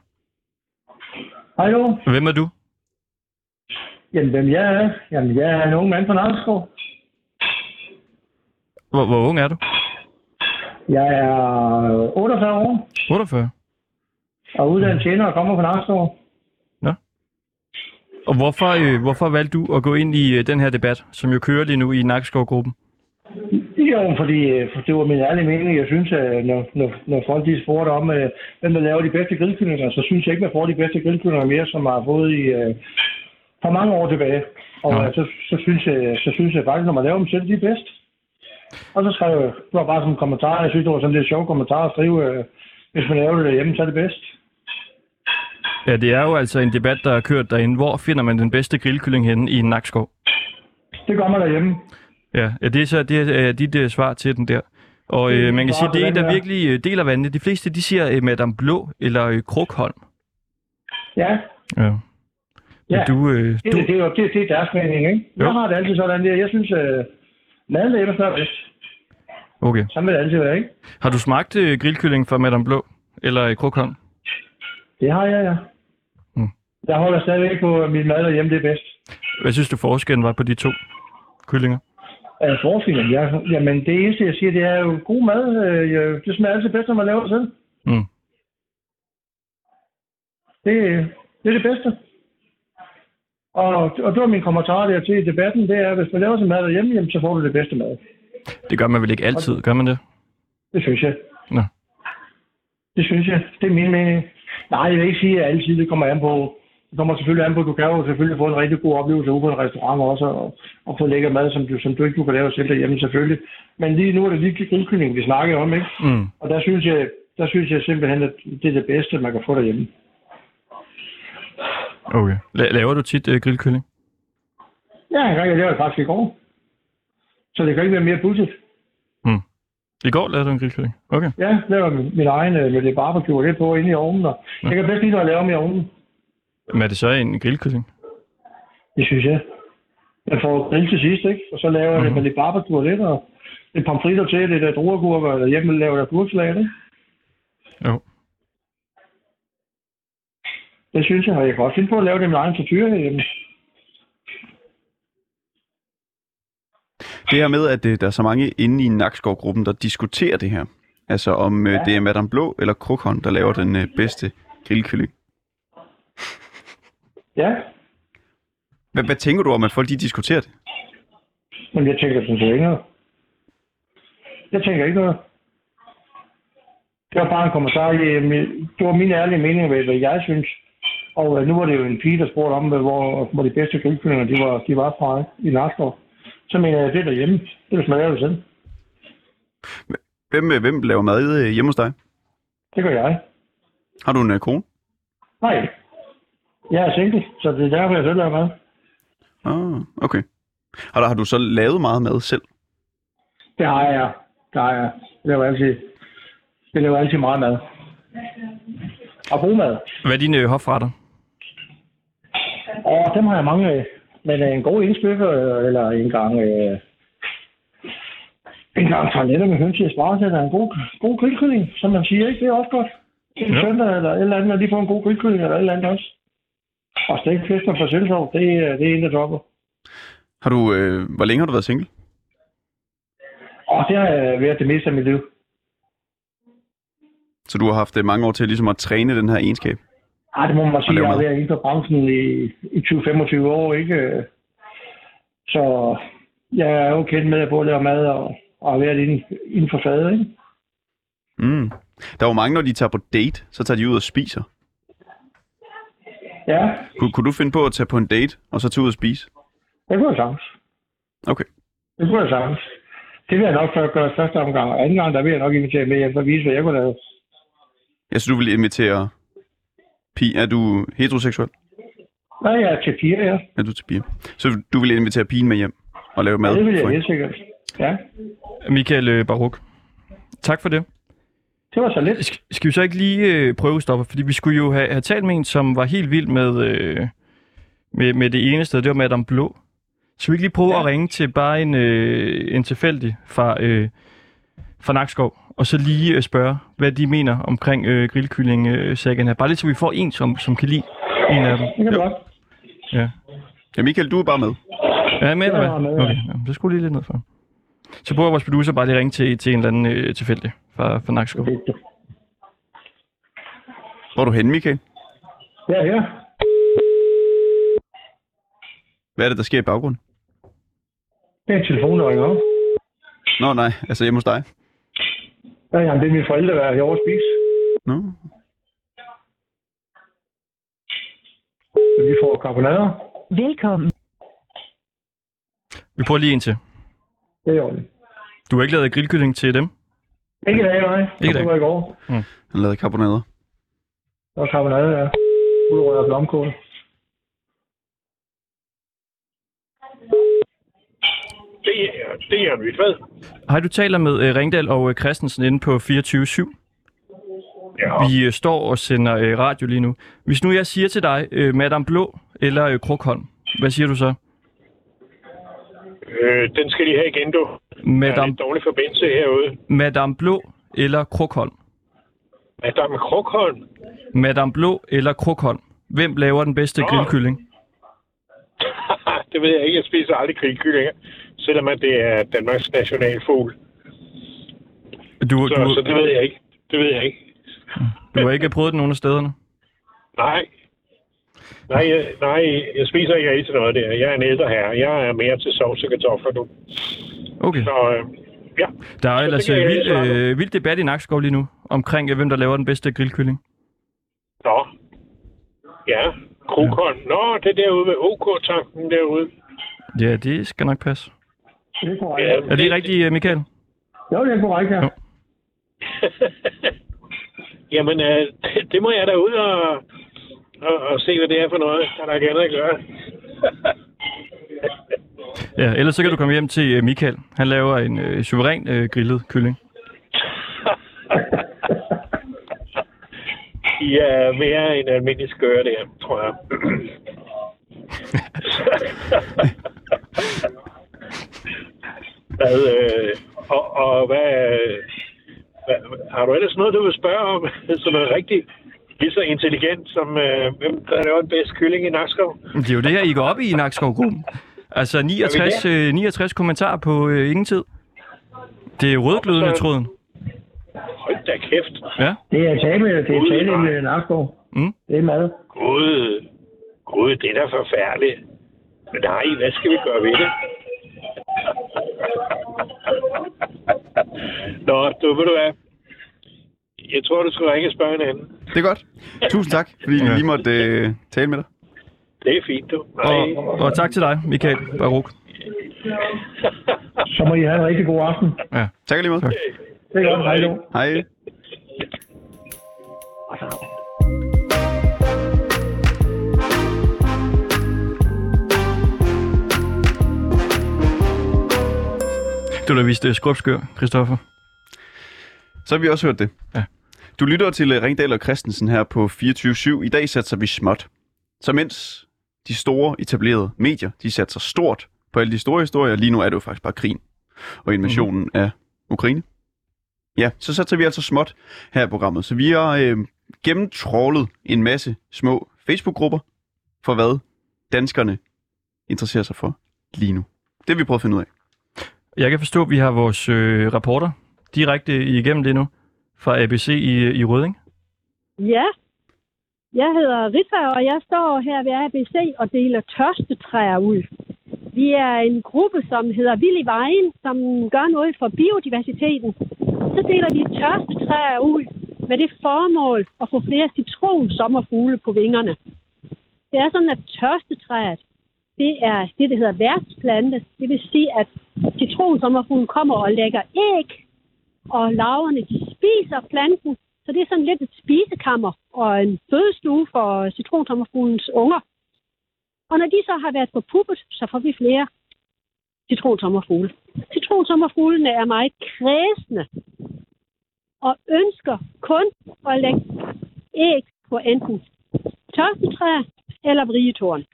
Hej du. Hvem er du? Jamen, hvem jeg er? Jamen, jeg er en ung mand fra Narskov. Hvor, hvor ung er du? Jeg er 48 år 48. og uddannet tjener og kommer fra Narskov. Og hvorfor, øh, hvorfor valgte du at gå ind i øh, den her debat, som jo kører lige nu i Nakskov-gruppen? Jo, fordi øh, det var min ærlige mening. Jeg synes, at når, når, når folk de spurgte om, øh, hvem der laver de bedste grillkyllinger, så synes jeg ikke, man får de bedste grillkyllinger mere, som har fået i øh, for mange år tilbage. Og Nå. øh, så, så, synes jeg, så synes jeg faktisk, når man laver dem selv, de er bedst. Og så skrev jeg, det var bare som en kommentar, jeg synes, det var sådan lidt sjov kommentar at skrive, øh, hvis man laver det derhjemme, så er det bedst. Ja, det er jo altså en debat, der er kørt derinde. Hvor finder man den bedste grillkylling henne i en nakskov? Det gør man derhjemme. Ja, ja det er så det er, dit uh, svar til den der. Og øh, man kan sige, det er en, der virkelig øh, deler vandene. De fleste, de siger øh, Madame Blå eller øh, Krukholm. Ja, Ja. Men Ja. du, øh, det, du, det, det, er jo- det, det er deres mening, ikke? Jo. Jeg har det altid sådan der. Jeg synes, øh, maden er smager bedst. okay. Sådan vil det altid være, ikke? Har du smagt øh, grillkylling fra Madame Blå eller øh, Krukholm? Det har jeg, ja. Jeg holder stadigvæk på, at min mad derhjemme det er bedst. Hvad synes du forskellen var på de to kyllinger? Er forskellen? Ja, jamen, det eneste, jeg siger, det er jo god mad. Øh, det smager altid bedst, når man laver det selv. Mm. Det, det er det bedste. Og, og det var min kommentar der til debatten, det er, at hvis man laver sin mad derhjemme, jamen, så får du det bedste mad. Det gør man vel ikke altid, gør man det? Det synes jeg. Nå. Det synes jeg. Det er min mening. Nej, jeg vil ikke sige, at altid det kommer an på. Det kommer selvfølgelig an på, du kan jo selvfølgelig få en rigtig god oplevelse ude på en restaurant også, og, og få lækker mad, som du, som du ikke du kan lave selv derhjemme selvfølgelig. Men lige nu er det lige grillkylling, vi snakker om, ikke? Mm. Og der synes jeg, der synes jeg simpelthen, at det er det bedste, man kan få derhjemme. Okay. La- laver du tit øh, grillkylling? Ja, jeg lavede det faktisk i går. Så det kan ikke være mere pudsigt. I går lavede du en grillkylling? Okay. Ja, jeg laver min, min egen øh, med det barbecue lidt på inde i ovnen. Og jeg kan bedst lide, når jeg laver dem i ovnen. Men er det så en grillkylling? Det synes jeg. Jeg får grill til sidst, ikke? Og så laver jeg det med lidt barbecue og lidt, og lidt pomfritter til, lidt af druergurker, og hjemme laver jeg gurksalat, ikke? Jo. Det synes jeg, og jeg kan også finde på at lave det med egen frityre herhjemme. Det her med, at øh, der er så mange inde i Nakskov-gruppen, der diskuterer det her. Altså om øh, det er Madame Blå eller Krukholm, der laver den øh, bedste grillkylling. Ja, Hvad, hvad tænker du om, at folk de diskuterer det? men jeg tænker sådan set ikke noget. Jeg tænker ikke noget. Det var bare en kommentar. i- min- Det var min ærlige mening, hvad hvad jeg synes. Og øh, nu var det jo en pige, der spurgte om, øh, hvor, hvor de bedste grillkyllinger de var, de var fra i Nakskov. Så mener jeg, det er derhjemme. Det er, laver det selv. Hvem, øh, hvem laver mad øh, hjemme hos dig? Det gør jeg. Har du en øh, kone? Nej. Jeg er single, så det er derfor, jeg selv laver mad. Ah, okay. Har, du- har du så lavet meget mad selv? Det har jeg. Det har jeg. Jeg laver altid, jeg laver altid meget mad. Og god mad. Hvad er dine øh, hofretter? Og dem har jeg mange af. Men øh, en god indspykker, øh, eller en gang... Øh, en gang tarletter med høns i espresso, eller en god, god grillkylling, som man siger, ikke? Det er også godt. En Ja. ja. søndag eller et eller andet, og lige få en god grillkylling eller et eller andet også. Og stegt fisk og forselsov, det, er- det er en, der topper. Har du, øh, hvor længe har du været single? Og det har jeg været det meste af mit liv. Så du har haft øh, mange år til ligesom at træne den her egenskab? Ej, det må man sige. Jeg har været inden for branchen i, i 20-25 år, ikke? Så jeg er jo kendt med at både lave mad og, og har været inden, inden for fadet, ikke? Mm. Der er jo mange, når de tager på date, så tager de ud og spiser. Ja, Kun, kunne du finde på at tage på en date, og så tage ud og spise? det kunne jeg sagtens. Okay. Det kunne jeg sagtens. Det vil jeg nok først gøre første omgang, og anden gang, der vil jeg nok invitere med hjem for at vise, hvad jeg kunne lave. Jeg synes, du vil invitere... Pi, er du heteroseksuel? Nej, jeg er til piger, ja. Er du til piger? Så du vil invitere pigen med hjem og lave mad? ja det vil jeg for helt sikkert. Ja, Michael øh, Baruk. Tak for det. Det var så lidt. Sk- skal vi så ikke lige øh, prøve stopper? Fordi vi skulle jo have, have talt med en, som var helt vild med, øh, med, med det ene sted. Det var Madame Blå. Så vi ikke lige prøve ja. Ja. at ringe til bare en, øh, en tilfældig fra, øh, fra Nakskov, og så lige øh, spørge, hvad de mener omkring øh, grillkylling-sagen her. Bare lidt så vi får en, som, som kan lide en af dem. Det kan godt. Ja. Ja, Michael, du er bare med. Er jeg med, eller Jeg hvad? med, ja. Okay, ja, så skulle lige lidt ned for. Så prøver vores producer bare lige at ringe til, til en eller anden øh, tilfældig fra, fra Nakskov. Hvor er du henne, Michael? Ja, ja. Hvad er det, der sker i baggrunden? Det er en telefon, der ringer op. Nå, nej, altså hjemme hos dig. Ja, jamen, det er mine forældre, der er herovre at spise. Nå. Så vi får karbonader. Velkommen. Vi prøver lige en til. Det er det. Du har ikke lavet grillkylling til dem? Ikke i dag, nej. Ikke i dag. Det var i går. Han lavede karbonader. Og karbonade, ja. Gulerod og blomkål. Det er, det er en Hvad? Hej, du taler med øh, Ringdal og øh, Christensen inde på 24-7. Ja. Vi øh, står og sender øh, radio lige nu. Hvis nu jeg siger til dig, øh, Madame Blå eller øh, Krukholm, hvad siger du så? Øh, den skal de have igen, du. Der er Madame, lidt dårlig forbindelse herude. Madame Blå eller Krukholm? Madame Krukholm. Madame Blå eller Krukholm? Hvem laver den bedste Nå. grillkylling? det ved jeg ikke. Jeg spiser aldrig grillkyllinger, selvom det er Danmarks nationalfugl. Du, Så, du, så det ved jeg ikke. Det ved jeg ikke. du har ikke prøvet den nogen af stederne? Nej. Nej, jeg, nej, jeg spiser ikke rigtig noget der. Jeg er en ældre herre. Jeg er mere til sovs og kartofler nu. Okay. Så øh, ja, Der er Så ellers det kan øh, vild, øh, vild debat i Nakskov lige nu, omkring øh, hvem der laver den bedste grillkylling. nå. Ja, Krukholm. Nå, det er derude ved OK-tanken derude. Ja, det skal nok passe. Det er korrekt. Ja, Er det rigtigt, øh, Michael? Jo, det er korrekt, ja. Jamen, øh, det, det må jeg da ud og, og, og se, hvad det er for noget, der er ikke andet at gøre. Ja, ellers så kan du komme hjem til øh, Michael. Han laver en øh, suveræn øh, grillet kylling. De er mere end almindelig skøre der, tror jeg. hvad, øh, og, og hvad, hvad, har du ellers noget, du vil spørge om, som er rigtig lige så intelligent, som øh, hvem der laver den bedste kylling i Nakskov? Det er jo det her, I går op i i Nakskov-gruppen. Altså 69, øh, 69 kommentarer på øh, ingen tid. Det er rødglødende tråden. Hold da kæft. Ja. Det er tale, det er tale med Nakskov. Mm. Det er mad. Gud, Gud, det er da forfærdeligt. Men nej, hvad skal vi gøre ved det? Nå, du ved du hvad? Jeg tror, du skal ringe og spørge en anden. Det er godt. Tusind tak, fordi vi Ja. lige måtte øh, tale med dig. Det er fint, du. Nej. Og, og tak til dig, Michael Baruch. Så må I have en rigtig god aften. Ja. Tak lige måde. Tak. Det er godt. Hej nu. Hej. Du har da vist uh, skrubskør, Christoffer. Så har vi også hørt det. Ja. Du lytter til øh, Ringdal og Christensen her på 24-7. I dag satser vi småt. Så mens de store etablerede medier, de satser stort på alle de store historier, lige nu er det jo faktisk bare krigen og invasionen mm. af Ukraine. Ja, så satser vi altså småt her i programmet. Så vi har øh, gennemtrålet en masse små Facebook-grupper for hvad danskerne interesserer sig for lige nu. Det har vi prøvet at finde ud af. Jeg kan forstå, at vi har vores øh, rapporter direkte igennem det nu fra ABC i, i Røding. Ja, jeg hedder Rita, og jeg står her ved ABC og deler tørstetræer ud. Vi er en gruppe, som hedder Vild i Vejen, som gør noget for biodiversiteten. Så deler vi tørstetræer ud med det formål at få flere citronsommerfugle på vingerne. Det er sådan, at tørstetræet, det er det, der hedder værtsplante. Det vil sige, at citronsommerfuglen kommer og lægger æg, og laverne de spiser planten, så det er sådan lidt et spisekammer og en fødestue for citrontommerfuglens unger. Og når de så har været på puppet, så får vi flere citrontommerfugle. Citronsommerfuglene er meget kredsende og ønsker kun at lægge æg på enten tørstetræer eller vrigetårn.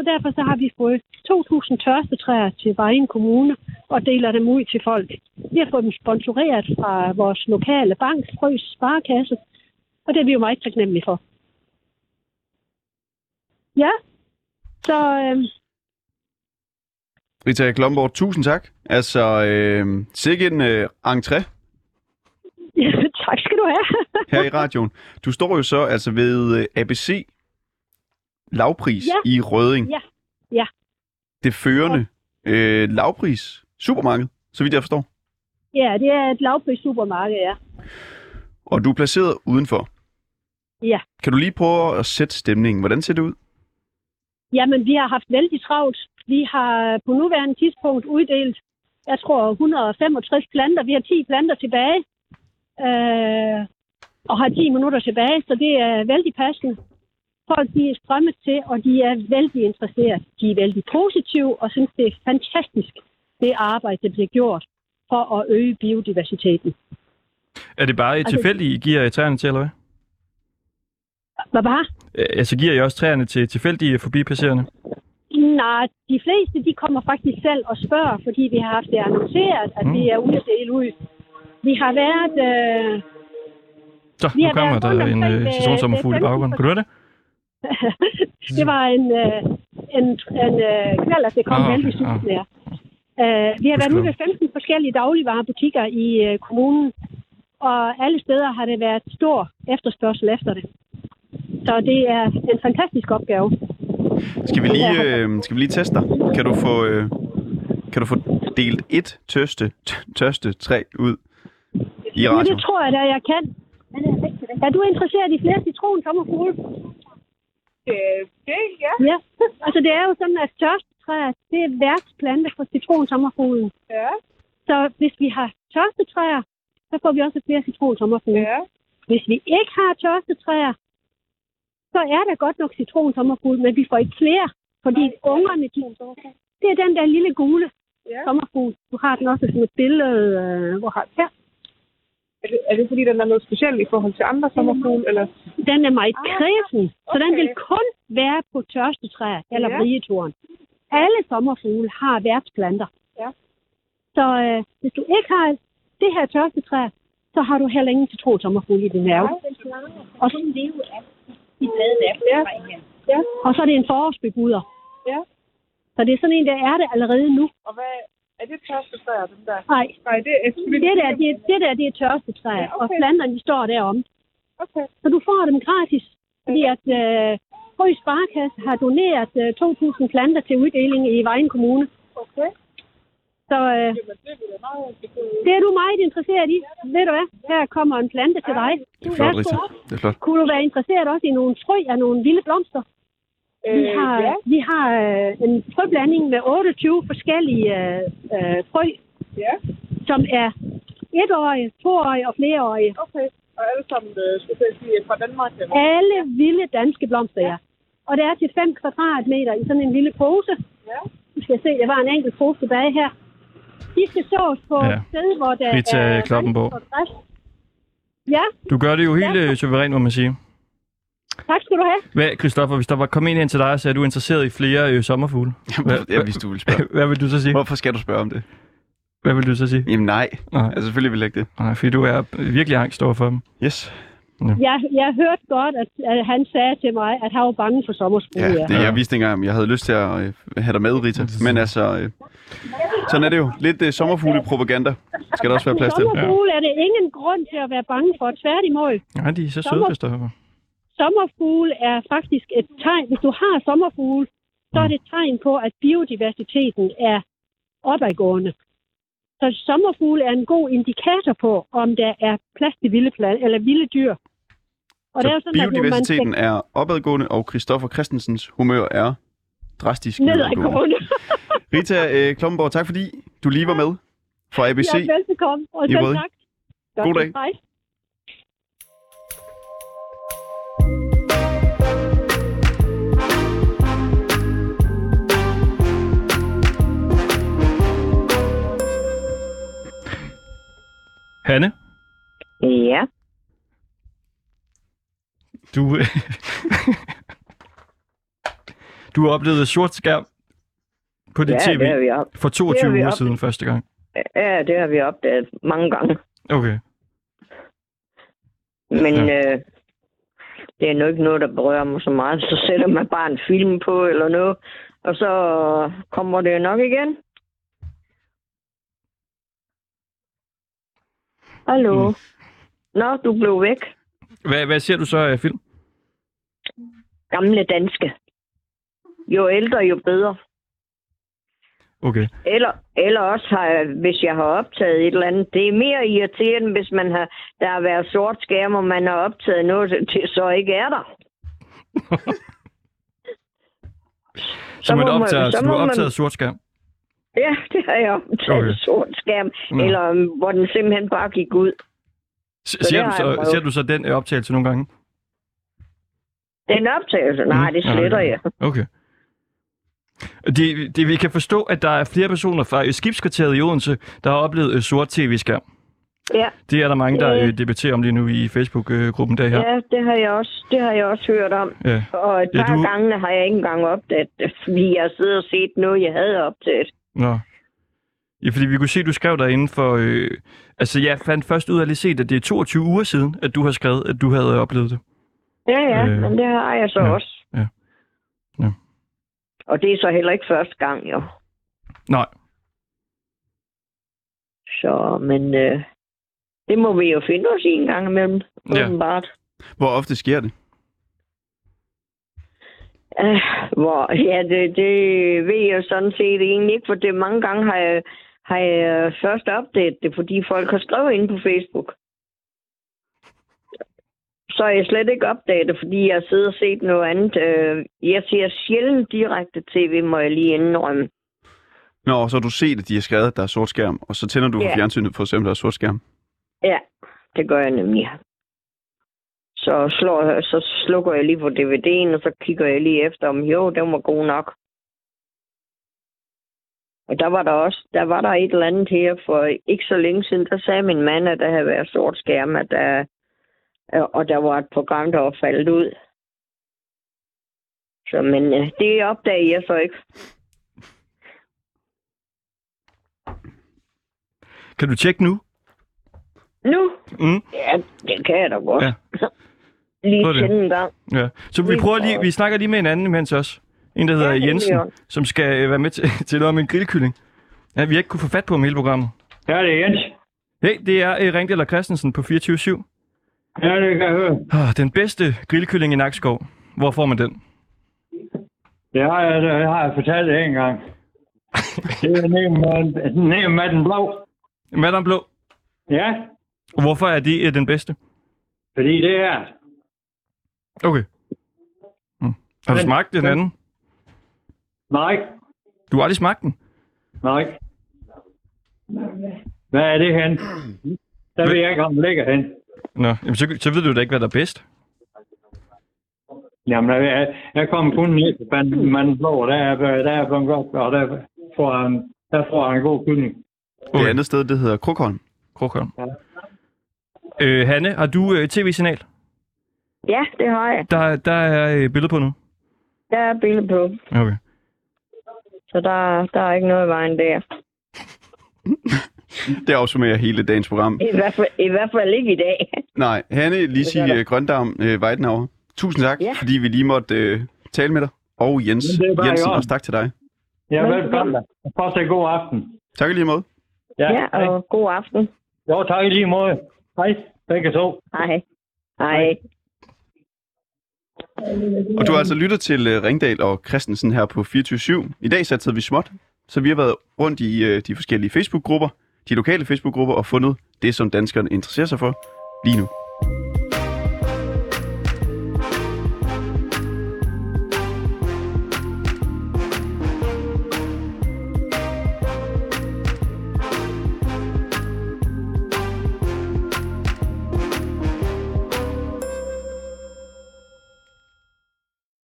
Så derfor så har vi fået 2.000 tørstetræer til Vejen Kommune og deler dem ud til folk. Vi har fået dem sponsoreret fra vores lokale bank, Frøs Sparekasse, og det er vi jo meget taknemmelige for. Ja, så øh, Rita Klomborg, tusind tak. Altså, øh, sikke en øh, entré ja, tak skal du have. her i radioen. Du står jo så altså ved øh, ABC lavpris Ja. i Røding. Ja, ja. Det førende øh, lavpris supermarked, så vidt jeg forstår. ja, det er et lavpris supermarked, ja. Og du er placeret udenfor. Ja. Kan du lige prøve at sætte stemningen? Hvordan ser det ud? Jamen, vi har haft vældig travlt. Vi har på nuværende tidspunkt uddelt, jeg tror, 165 planter. Vi har 10 planter tilbage. øh, og har 10 minutter tilbage, så det er vældig passende. Folk de er strømmet til, og de er vældig interesseret. De er vældig positive og synes, det er fantastisk, det arbejde, der bliver gjort for at øge biodiversiteten. Er det bare Altså- tilfældigt, I giver træerne til, eller hvad? Hvad bare? Altså giver I også træerne til tilfældige forbipasserende? Nej, de fleste de kommer faktisk selv og spørger, fordi vi har haft det annonceret, at Mm. vi er ude at dele ud. Vi har været... Øh, Så, Vi nu har kommer været der en øh, citronsommerfugl i baggrunden. Kan du høre det? det var en, øh, en, en øh, knald, at det kom Ah, heldig okay, ah. her. Uh, vi har været ude ved 15 forskellige dagligvarerbutikker i uh, kommunen, og alle steder har det været stor efterspørgsel efter det. Så det er en fantastisk opgave. Skal vi lige, øh, skal vi lige teste dig? Kan du få, øh, kan du få delt et tørste, tørste træ ud i Ja, radio? det tror jeg da, jeg kan. Er du interesseret i flere citron sommerfugle? Øh, det, ja. Ja, altså det er jo sådan, at tørstetræer, det er værtsplante for citronsommerfuglen. Ja. Så hvis vi har tørstetræer, så får vi også flere citronsommerfugle. Ja. Hvis vi ikke har tørstetræer, så er der godt nok citronsommerfugle, men vi får ikke flere, fordi ungerne, de, det er den der lille gule Ja. sommerfugl. Du har den også som et billede, øh, hvor har her. Er det, er det fordi, den er noget specielt i forhold til andre sommerfugle? Eller? Den er meget kredsen, så den okay. vil kun være på tørstetræer eller Ja. Alle sommerfugle har værtsplanter. Ja. Så øh, hvis du ikke har det her tørstetræ, så har du heller ingen citronsommerfugle i din have. Og, Ja. Ja. og så er det en forårsbebuder. Ja. Så det er sådan en, der er det allerede nu. Og hvad, er det tørste træer, den der? Nej, Nej, det er det der, det, det der, det er tørstetræer, Ja, okay. og planterne de står derom. Okay. Så du får dem gratis, fordi at øh, Røg Sparkasse har doneret øh, 2.000 planter til uddeling i Vejen Kommune. Okay. Så øh, er det er du meget interesseret i. Ved du hvad? Her kommer en plante til dig. Det er flot, Rita. Det er flot. Kunne du være interesseret også i nogle frø af nogle vilde blomster? Vi Øh, har, ja. vi har øh, en frøblanding med 28 forskellige øh, øh, frø, Ja. som er etårige, toårige og flereårige. Okay. Og alle sammen, øh, skal jeg sige, fra Danmark? Eller? Alle vilde danske blomster, ja. Og det er til 5 kvadratmeter i sådan en lille pose. Ja. Du skal se, der var en enkelt pose tilbage her. De skal sås på Ja. et sted, hvor der Rita er Kloppenborg. vand og græs. Ja, Du gør det jo helt øh, suverænt, må man sige. Tak skal du have. Hvad, Christoffer, hvis der var kommet ind til dig og sagde, at du er interesseret i flere øh, sommerfugle, hvad, Ja, hvis du vil spørge. hvad vil du så sige? Hvorfor skal du spørge om det? Hvad vil du så sige? Jamen nej. Nej. Altså selvfølgelig vil jeg ikke det. Nej, fordi du er virkelig angst over for dem. Yes. Jeg, jeg hørte godt, at, at han sagde til mig, at han var bange for sommersprue. Ja, det, jeg vidste ikke engang, om jeg havde lyst til at øh, have dig med, Rita. Men altså, øh, sådan er det jo. Lidt øh, sommerfugle-propaganda skal der også være plads til. Sommerfugle er det ingen grund til at være bange for. Tværtimod. Nej, de er så søde, Sommer- Christoffer. Sommerfugle er faktisk et tegn. Hvis du har sommerfugle, så er det et tegn på, at biodiversiteten er opadgående. Så sommerfugle er en god indikator på, om der er plads til vilde, plan- eller vilde dyr. Og Så det er sådan, når man biodiversiteten er opadgående, og Christoffer Christensens humør er drastisk nedadgående. Rita øh, Klomborg, tak fordi du lige var med fra ABC. Ja, velbekomme. Og selv tak. God dag. Hej. Du... du har oplevet sort skærm på dit Ja, tv op. for 22 det har vi uger op- siden første gang. Ja, det har vi opdaget mange gange. Okay. Men Ja. øh, det er nu ikke noget, der berører mig så meget. Så sætter man bare en film på eller noget, og så kommer det nok igen. Hallo? Mm. Nå, du blev væk. Hvad, hvad ser du så af film? Gamle danske. Jo ældre, jo bedre. Okay. Eller, eller også, har jeg, hvis jeg har optaget et eller andet. Det er mere irriterende, hvis man har, der har været sort skærm, og man har optaget noget, til så ikke er der. Så, man må man- optager, så så du har man- optaget sort skærm? Ja, det har jeg optaget Okay. sort skærm. Nå. Eller hvor den simpelthen bare gik ud. S- Ser du, så, ser du så den øh, optagelse nogle gange? Den optagelse? Nej, Mm. det Ja, sletter okay. jeg. Okay. Det, det, vi kan forstå, at der er flere personer fra øh, skibskvarteret i Odense, der har oplevet øh, sort tv-skærm. Ja. Det er der mange, der Øh. øh, debatterer om lige nu i Facebook-gruppen der her. Ja, det har jeg også, det har jeg også hørt om. Ja. Og et Ja, par du- gange har jeg ikke engang opdaget det, fordi jeg sidder og set noget, jeg havde opdaget. Nå. Ja, fordi vi kunne se, at du skrev derinde for... Øh, altså, jeg fandt først ud af at lige set, at det er 22 uger siden, at du har skrevet, at du havde oplevet det. Ja, ja, Øh, øh, men det har jeg så ja, også. ja. Ja. Og det er så heller ikke første gang, jo. Nej. Så, men øh, det må vi jo finde os i en gang imellem, Ja. åbenbart. Hvor ofte sker det? Uh, hvor, ja, det, det ved jeg sådan set egentlig ikke, for det mange gange har jeg, har jeg først opdaget det, fordi folk har skrevet ind på Facebook. Så har jeg slet ikke opdaget det, fordi jeg sidder og set noget andet. Øh, Jeg ser sjældent direkte tv, må jeg lige indrømme. Nå, så har du set, at de har skrevet, at der er sort skærm, og så tænder du på Ja. fjernsynet for at se, om der er sort skærm. Ja, det gør jeg nemlig. Så, slår, så slukker jeg lige på DVD'en, og så kigger jeg lige efter, om jo, den var god nok. Og der var der også, der var der et eller andet her for ikke så længe siden, der sagde min mand, at der havde været sort skærm, at der, og der var et program, der var faldet ud. Så, men øh, det opdagede jeg så ikke. Kan du tjekke nu? Nu? Mm. Ja, det kan jeg da godt. Ja. lige tænde en gang. Ja. Så vi prøver lige, vi snakker lige med en anden imens også. En, der hedder Ja, Jensen, som skal øh, være med til, til noget om en grillkylling. Ja, vi har ikke kunne få fat på ham hele programmet. Ja, det er Jens. Hey, det er øh, Ringdal og Christensen på 24-7. Ja, det kan jeg høre. Ah, den bedste grillkylling i Nakskov. Hvor får man den? Det har jeg, det har jeg fortalt en gang. Det er nede med, nede med den blå. Blå. Ja, hvorfor er det øh, den bedste? fordi det er... Okay. Mm. Har du smagt den anden? Nej, Du har aldrig smagt den? nej. Hvad er det hen? Der ved jeg ikke, om den ligger hen. Nå, jamen, så, så ved du da ikke, hvad der er bedst. Jamen, jeg, jeg kom kun ned til blå, og der er, der er blevet godt, og der får han, der får han en god kylling. Det andet sted, det hedder Krukholm. Krukholm. Øh, Hanne, har du øh, tv-signal? Ja, det har jeg. Der, der er øh, billede på nu. Der er billede på. Okay. Så der, der er ikke noget i vejen der. Det opsummerer hele dagens program. I hvert fald, i hvert fald ikke i dag. Nej, Hanne der. øh, Grøndam øh, Weidenauer. Tusind tak, Ja. fordi vi lige måtte øh, tale med dig. Og Jens er Jensen, også tak til dig. Ja, Men- velkommen. Fortsæt god aften. Tak i lige måde. Ja, ja og god aften. Jo, tak i lige måde. Hej, begge to. Hej. Hej. Og du har altså lyttet til øh, Ringdal og Christensen her på 24-7. I dag satte vi småt, så vi har været rundt i øh, de forskellige Facebook-grupper, de lokale Facebook-grupper, og fundet det, som danskerne interesserer sig for lige nu.